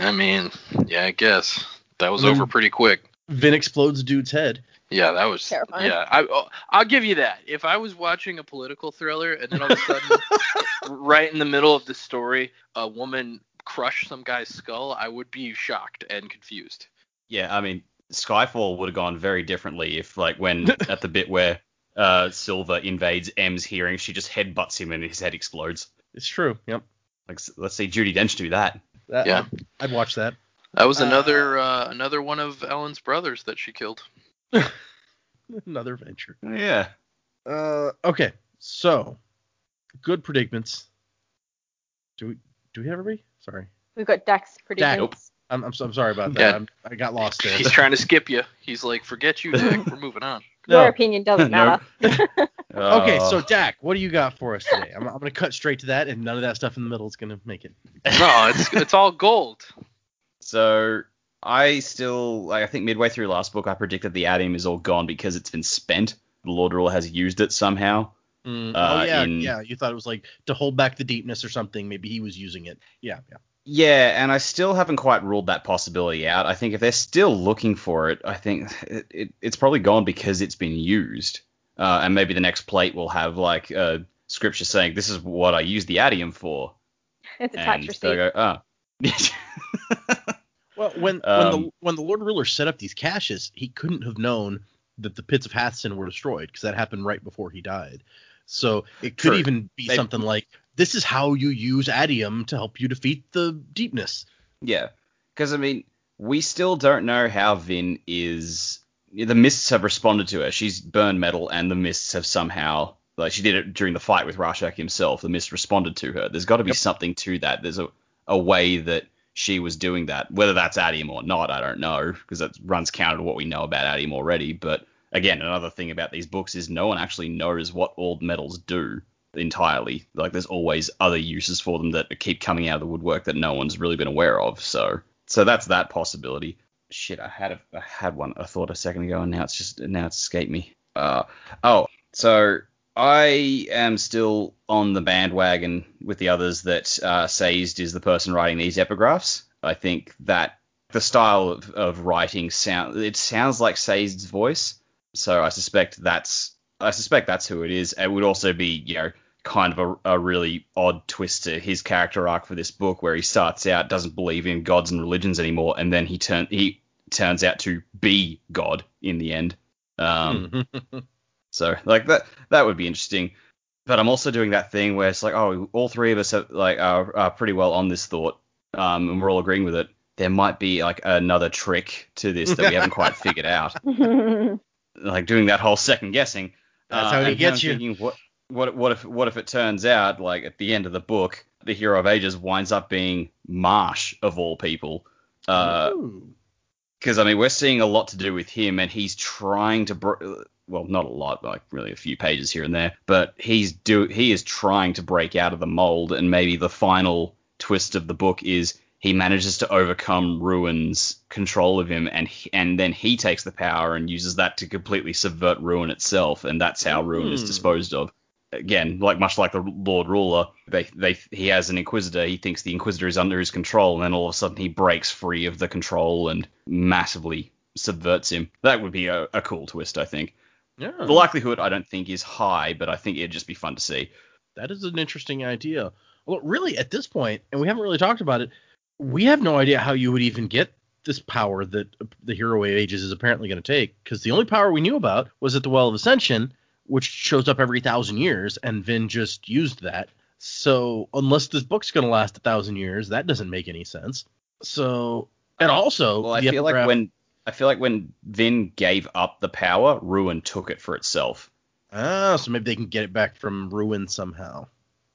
I mean, yeah, I guess that was over pretty quick. Vin explodes dude's head. Yeah, that was Terrifying. Yeah, I, oh, I'll give you that. If I was watching a political thriller and then all of a sudden, right in the middle of the story, a woman crushed some guy's skull, I would be shocked and confused. Yeah, I mean, Skyfall would have gone very differently if, like, when at the bit where uh, Silva invades M's hearing, she just headbutts him and his head explodes. It's true. Yep. Like, let's see Judi Dench do that. That, Yeah. I'd watch that. That was Uh, another uh, another one of Elend's brothers that she killed. Another venture. Oh, yeah. Uh, okay, so good predicaments. Do we do we have everybody? Sorry, We've got Dax predictions. I'm I'm, so, I'm sorry about that. Yeah. I'm, I got lost there. He's trying to skip you. He's like, "Forget you, Dick. We're moving on." Your opinion doesn't No. matter. Okay, Uh, so Dak, what do you got for us today? I'm, I'm gonna cut straight to that, and none of that stuff in the middle is gonna make it. No, it's it's all gold. So I still, like, I think midway through last book, I predicted the Atium is all gone because it's been spent. The Lord Ruler has used it somehow. Mm, Uh, oh yeah, in- yeah. You thought it was like to hold back the deepness or something. Maybe he was using it. Yeah, yeah. Yeah, and I still haven't quite ruled that possibility out. I think if they're still looking for it, I think it, it, it's probably gone because it's been used. Uh, and maybe the next plate will have like uh, scripture saying, "This is what I use the Atium for," It's a and tax they'll receipt. go, "Oh." Well, when when Um, the when the Lord Ruler set up these caches, he couldn't have known that the pits of Hathsin were destroyed because that happened right before he died. So it could True. even be They- something like this is how you use Atium to help you defeat the deepness. Yeah, because I mean, we still don't know how Vin is. The mists have responded to her. She's burned metal, and the mists have somehow, like she did it during the fight with Rashek himself. The mist responded to her. There's got to be Yep. something to that. There's a, a way that she was doing that. Whether that's Atium or not, I don't know, because that runs counter to what we know about Atium already. But again, another thing about these books is no one actually knows what all metals do entirely. Like there's always other uses for them that keep coming out of the woodwork that no one's really been aware of. So so that's that possibility. Shit, I had a, I had one. I thought a second ago, and now it's just now it's escaped me. Uh oh, so I am still on the bandwagon with the others that uh, is the person writing these epigraphs. I think that the style of, of writing sound it sounds like Sazed's voice, so I suspect that's I suspect that's who it is. It would also be, you know, kind of a, a really odd twist to his character arc for this book, where he starts out doesn't believe in gods and religions anymore, and then he turn he turns out to be God in the end. Um, so like that that would be interesting. But I'm also doing that thing where it's like, oh, all three of us are like are, are pretty well on this thought, um, and we're all agreeing with it. There might be like another trick to this that we haven't quite figured out like doing that whole second guessing. That's Uh, how he gets I'm you. Thinking, what, what, what if, what if it turns out, like at the end of the book, the hero of ages winds up being Marsh of all people? Because Ooh. I mean, we're seeing a lot to do with him, and he's trying to, br- well, not a lot, like really a few pages here and there, but he's do, he is trying to break out of the mold, and maybe the final twist of the book is he manages to overcome Ruin's control of him, and he, and then he takes the power and uses that to completely subvert Ruin itself, and that's how Ruin is Hmm. disposed of. Again, like much like the Lord Ruler, they they he has an Inquisitor. He thinks the Inquisitor is under his control, and then all of a sudden he breaks free of the control and massively subverts him. That would be a, a cool twist, I think. Yeah. The likelihood I don't think is high, but I think it'd just be fun to see. That is an interesting idea. Well, really, at this point, and we haven't really talked about it, we have no idea how you would even get this power that the Hero of Ages is apparently going to take, because the only power we knew about was at the Well of Ascension, which shows up every thousand years, and Vin just used that. So unless this book's going to last a thousand years, that doesn't make any sense. So, and also, Well, I feel like when I feel like when Vin gave up the power, Ruin took it for itself, ah, so maybe they can get it back from Ruin somehow.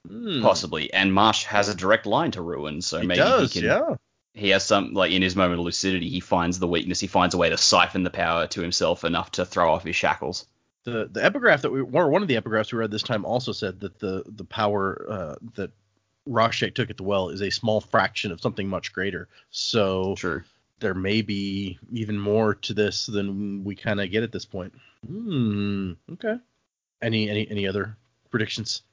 Hmm. possibly. And Marsh has a direct line to Ruin, so He maybe does, he can. yeah. He has some like in his moment of lucidity, he finds the weakness. He finds a way to siphon the power to himself enough to throw off his shackles. The the epigraph that we or one of the epigraphs we read this time also said that the the power uh, that Rashek took at the well is a small fraction of something much greater. So True. there may be even more to this than we kind of get at this point. Hmm. Okay. Any any any other predictions?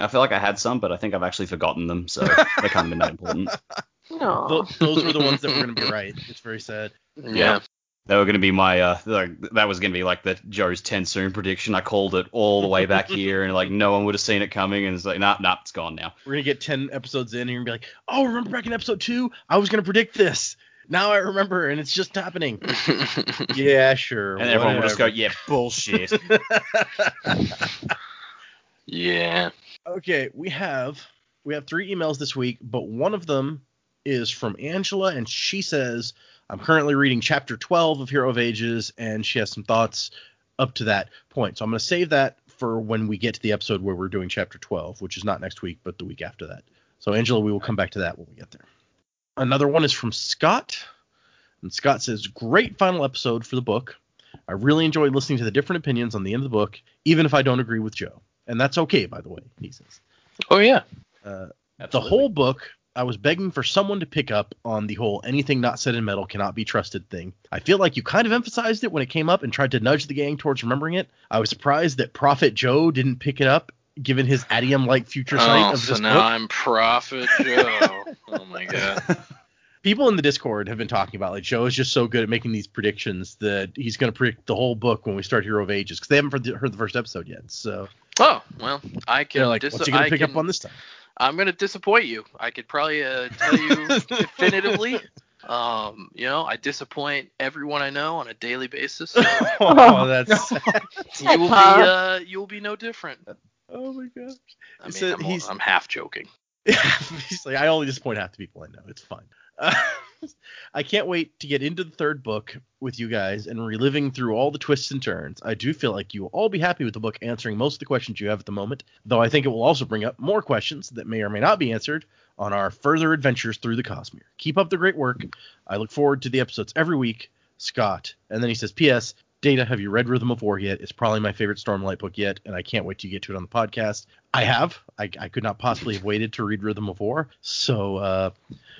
I feel like I had some, but I think I've actually forgotten them, so they can't be that important. Aw. Th- those were the ones that were going to be right. It's very sad. Yeah. They were going to be my uh, like, that was going to be like the Joe's TenSoon prediction. I called it all the way back here, and like no one would have seen it coming, and it's like nah, nah, it's gone now. We're gonna get ten episodes in here and you're gonna be like, oh, remember back in episode two, I was gonna predict this. Now I remember, and it's just happening. yeah, sure. And everyone would just go, yeah, bullshit. yeah. okay, we have we have three emails this week, but one of them is from Angela, and she says, "I'm currently reading chapter 12 of Hero of Ages, and she has some thoughts up to that point. So I'm going to save that for when we get to the episode where we're doing chapter 12, which is not next week, but the week after that. So Angela, we will come back to that when we get there. Another one is from Scott, and Scott says, "Great final episode for the book. I really enjoyed listening to the different opinions on the end of the book, even if I don't agree with Joe." And that's okay, by the way, he says. Oh yeah. Uh, the whole book, I was begging for someone to pick up on the whole anything not said in metal cannot be trusted thing. I feel like you kind of emphasized it when it came up and tried to nudge the gang towards remembering it. I was surprised that Prophet Joe didn't pick it up, given his atium like future sight Oh, of so this now book. I'm Prophet Joe. oh my god. People in the Discord have been talking about like Joe is just so good at making these predictions that he's going to predict the whole book when we start Hero of Ages because they haven't heard the, heard the first episode yet. So Oh well, I can. they're like, dis- what's he going to pick can- up on this time? I'm gonna disappoint you. I could probably uh, tell you definitively. Um, you know, I disappoint everyone I know on a daily basis. So oh, that's you will be uh, you will be no different. oh my gosh. I He mean, said I'm, he's- I'm half joking. He's like, I only disappoint half the people I know. It's fine. Uh, I can't wait to get into the third book with you guys and reliving through all the twists and turns. I do feel like you will all be happy with the book answering most of the questions you have at the moment, though I think it will also bring up more questions that may or may not be answered on our further adventures through the Cosmere. Keep up the great work. I look forward to the episodes every week. Scott. And then he says, P.S. Data, have you read Rhythm of War yet? It's probably my favorite Stormlight book yet, and I can't wait to get to it on the podcast. I have. I, I could not possibly have waited to read Rhythm of War. So uh,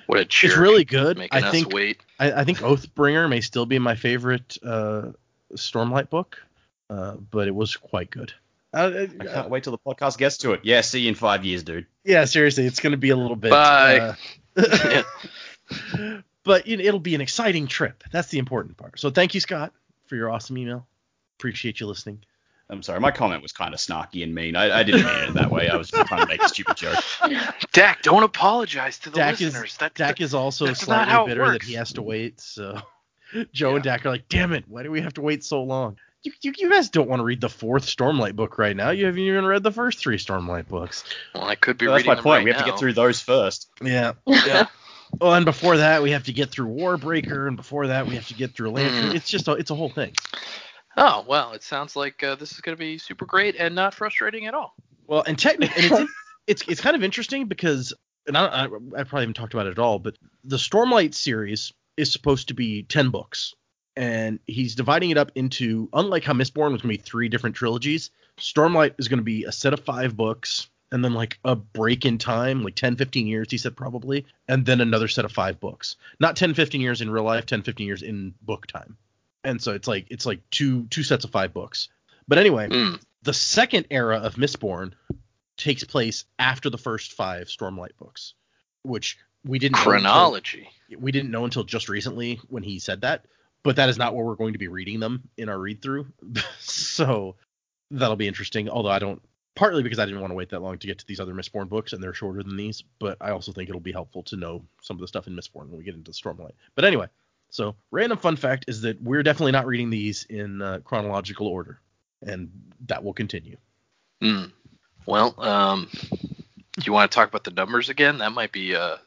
What a jerk. it's really good. making I us think wait. I, I think Oathbringer may still be my favorite uh, Stormlight book, uh, but it was quite good. Uh, I can't wait till the podcast gets to it. Yeah, see you in five years, dude. yeah, seriously, it's going to be a little bit. Bye. uh, but it, it'll be an exciting trip. That's the important part. So thank you, Scott, for your awesome email. Appreciate you listening. I'm sorry, my comment was kind of snarky and mean. I, I didn't mean it that way. I was just trying to make a stupid joke. Dak, don't apologize to the Dak listeners. is that, Dak is also slightly how it bitter that he has to wait. So Joe and Dak are like, "Damn it, why do we have to wait so long?" You, you, you guys don't want to read the fourth Stormlight book right now. You haven't even read the first three Stormlight books. well, I could be Well, that's my them point. right we have to get through those first. Yeah. Yeah. Well, and before that, we have to get through Warbreaker, and before that, we have to get through Elantris. Mm. It's just a, it's a whole thing. Oh well, it sounds like uh, this is going to be super great and not frustrating at all. Well, and technically, and it's, it's it's kind of interesting because, and I, I, I probably haven't talked about it at all, but the Stormlight series is supposed to be ten books, and he's dividing it up into, unlike how Mistborn was going to be three different trilogies, Stormlight is going to be a set of five books, and then like a break in time, like 10, 15 years, he said probably, and then another set of five books. Not 10, 15 years in real life, 10, 15 years in book time. And so it's like it's like two two sets of five books. But anyway, Mm. The second era of Mistborn takes place after the first five Stormlight books, which we didn't know until- Chronology. we didn't know until just recently when he said that, but that is not where we're going to be reading them in our read through. so that'll be interesting. Although I don't, partly because I didn't want to wait that long to get to these other Mistborn books and they're shorter than these, but I also think it'll be helpful to know some of the stuff in Mistborn when we get into Stormlight. But anyway, so random fun fact is that we're definitely not reading these in uh, chronological order, and that will continue. Hmm. Well, um, do you want to talk about the numbers again? That might be uh,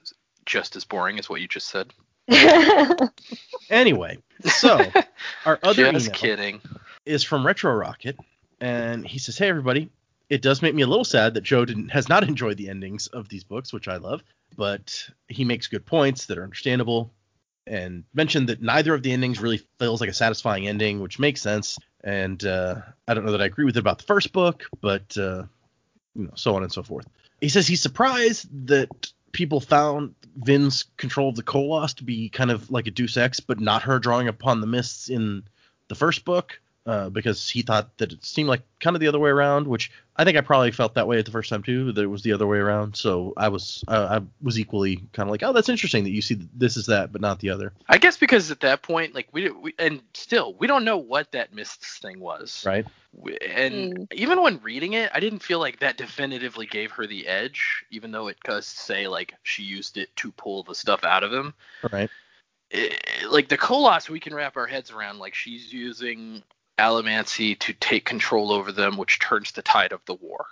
just as boring as what you just said. Anyway, so our other just email kidding. is from Retro Rocket, and he says, "Hey everybody, it does make me a little sad that Joe didn't has not enjoyed the endings of these books, which I love, but he makes good points that are understandable, and mentioned that neither of the endings really feels like a satisfying ending, which makes sense. And uh, I don't know that I agree with it about the first book, but uh, you know, so on and so forth. He says he's surprised that people found Vin's control of the Koloss to be kind of like a Deus Ex, but not her drawing upon the mists in the first book, uh, because he thought that it seemed like kind of the other way around, which I think I probably felt that way at the first time too, that it was the other way around. So I was uh, I was equally kind of like, oh, that's interesting that you see this is that, but not the other, I guess because at that point, like we, we and still we don't know what that mists thing was. right? We- And Mm. even when reading it, I didn't feel like that definitively gave her the edge, even though it does say like she used it to pull the stuff out of him. Right. It- like the Koloss, we can wrap our heads around. Like she's using Allomancy to take control over them, which turns the tide of the war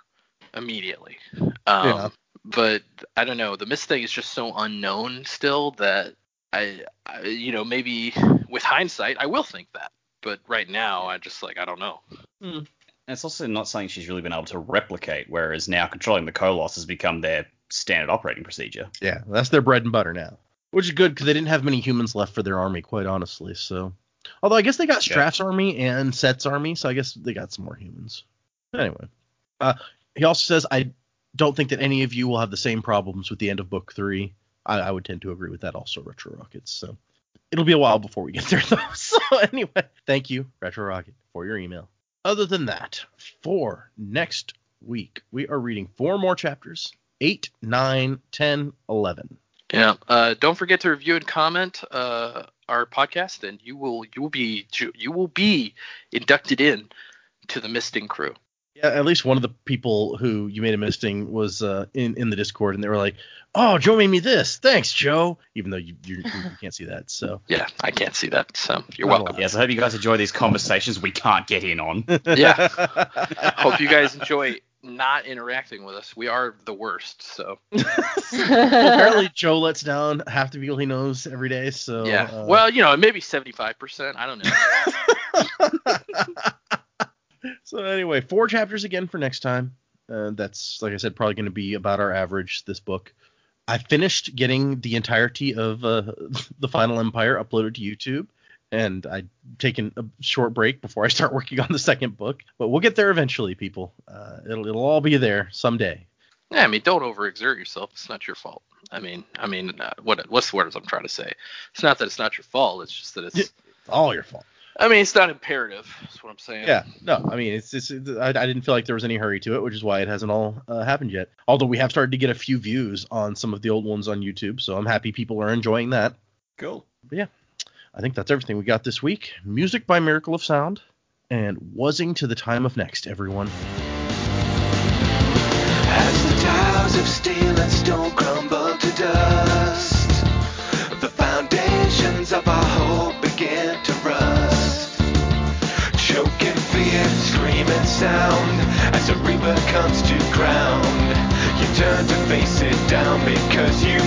immediately. Um, Yeah. But I don't know. The mist thing is just so unknown still that I, I, you know, maybe with hindsight, I will think that. But right now, I just like I don't know. And it's also not something she's really been able to replicate, whereas now controlling the Koloss has become their standard operating procedure. Yeah, that's their bread and butter now, which is good because they didn't have many humans left for their army, quite honestly. So, although I guess they got Yeah. Straff's army and Cett's army, so I guess they got some more humans. Anyway, uh, he also says I don't think that any of you will have the same problems with the end of book three. I, I would tend to agree with that also, Retro Rockets. So it'll be a while before we get there though. So anyway, thank you, Retro Rocket, for your email. Other than that, for next week, we are reading four more chapters 8, nine, ten, eleven. Yeah. Uh, don't forget to review and comment uh, our podcast, and you will you will be you will be inducted in to the Misting crew. Yeah, at least one of the people who you made a misting was uh, in in the Discord, and they were like, "Oh, Joe made me this. Thanks, Joe." Even though you you, you can't see that, so Yeah, I can't see that, so you're Not welcome. Yes, I hope you guys enjoy these conversations we can't get in on. Yeah. Hope you guys enjoy not interacting with us. We are the worst, so Apparently, Joe lets down half the people he knows every day. So yeah. uh, well, you know, maybe 75%. I don't know. so anyway, four chapters again for next time. Uh, that's like I said, probably going to be about our average this book. I finished getting the entirety of uh, the Final Empire uploaded to YouTube, and I'd taken a short break before I start working on the second book. But we'll get there eventually, people. Uh, it'll it'll all be there someday. Yeah, I mean, don't overexert yourself. It's not your fault. I mean, I mean, uh, what what's the words I'm trying to say? It's not that it's not your fault. It's just that it's. It's all your fault. I mean, it's not imperative. That's what I'm saying. Yeah, no, I mean it's it's I, I didn't feel like there was any hurry to it, which is why it hasn't all uh, happened yet. Although we have started to get a few views on some of the old ones on YouTube, so I'm happy people are enjoying that. Cool. I think that's everything we got this week. Music by Miracle of Sound and Wuzzing to the Time of Next, everyone. As the towers of steel and stone crumble to dust, the foundations of our hope begin to rust. Choking fear, screaming sound, as reaper comes to ground. You turn to face it down because you.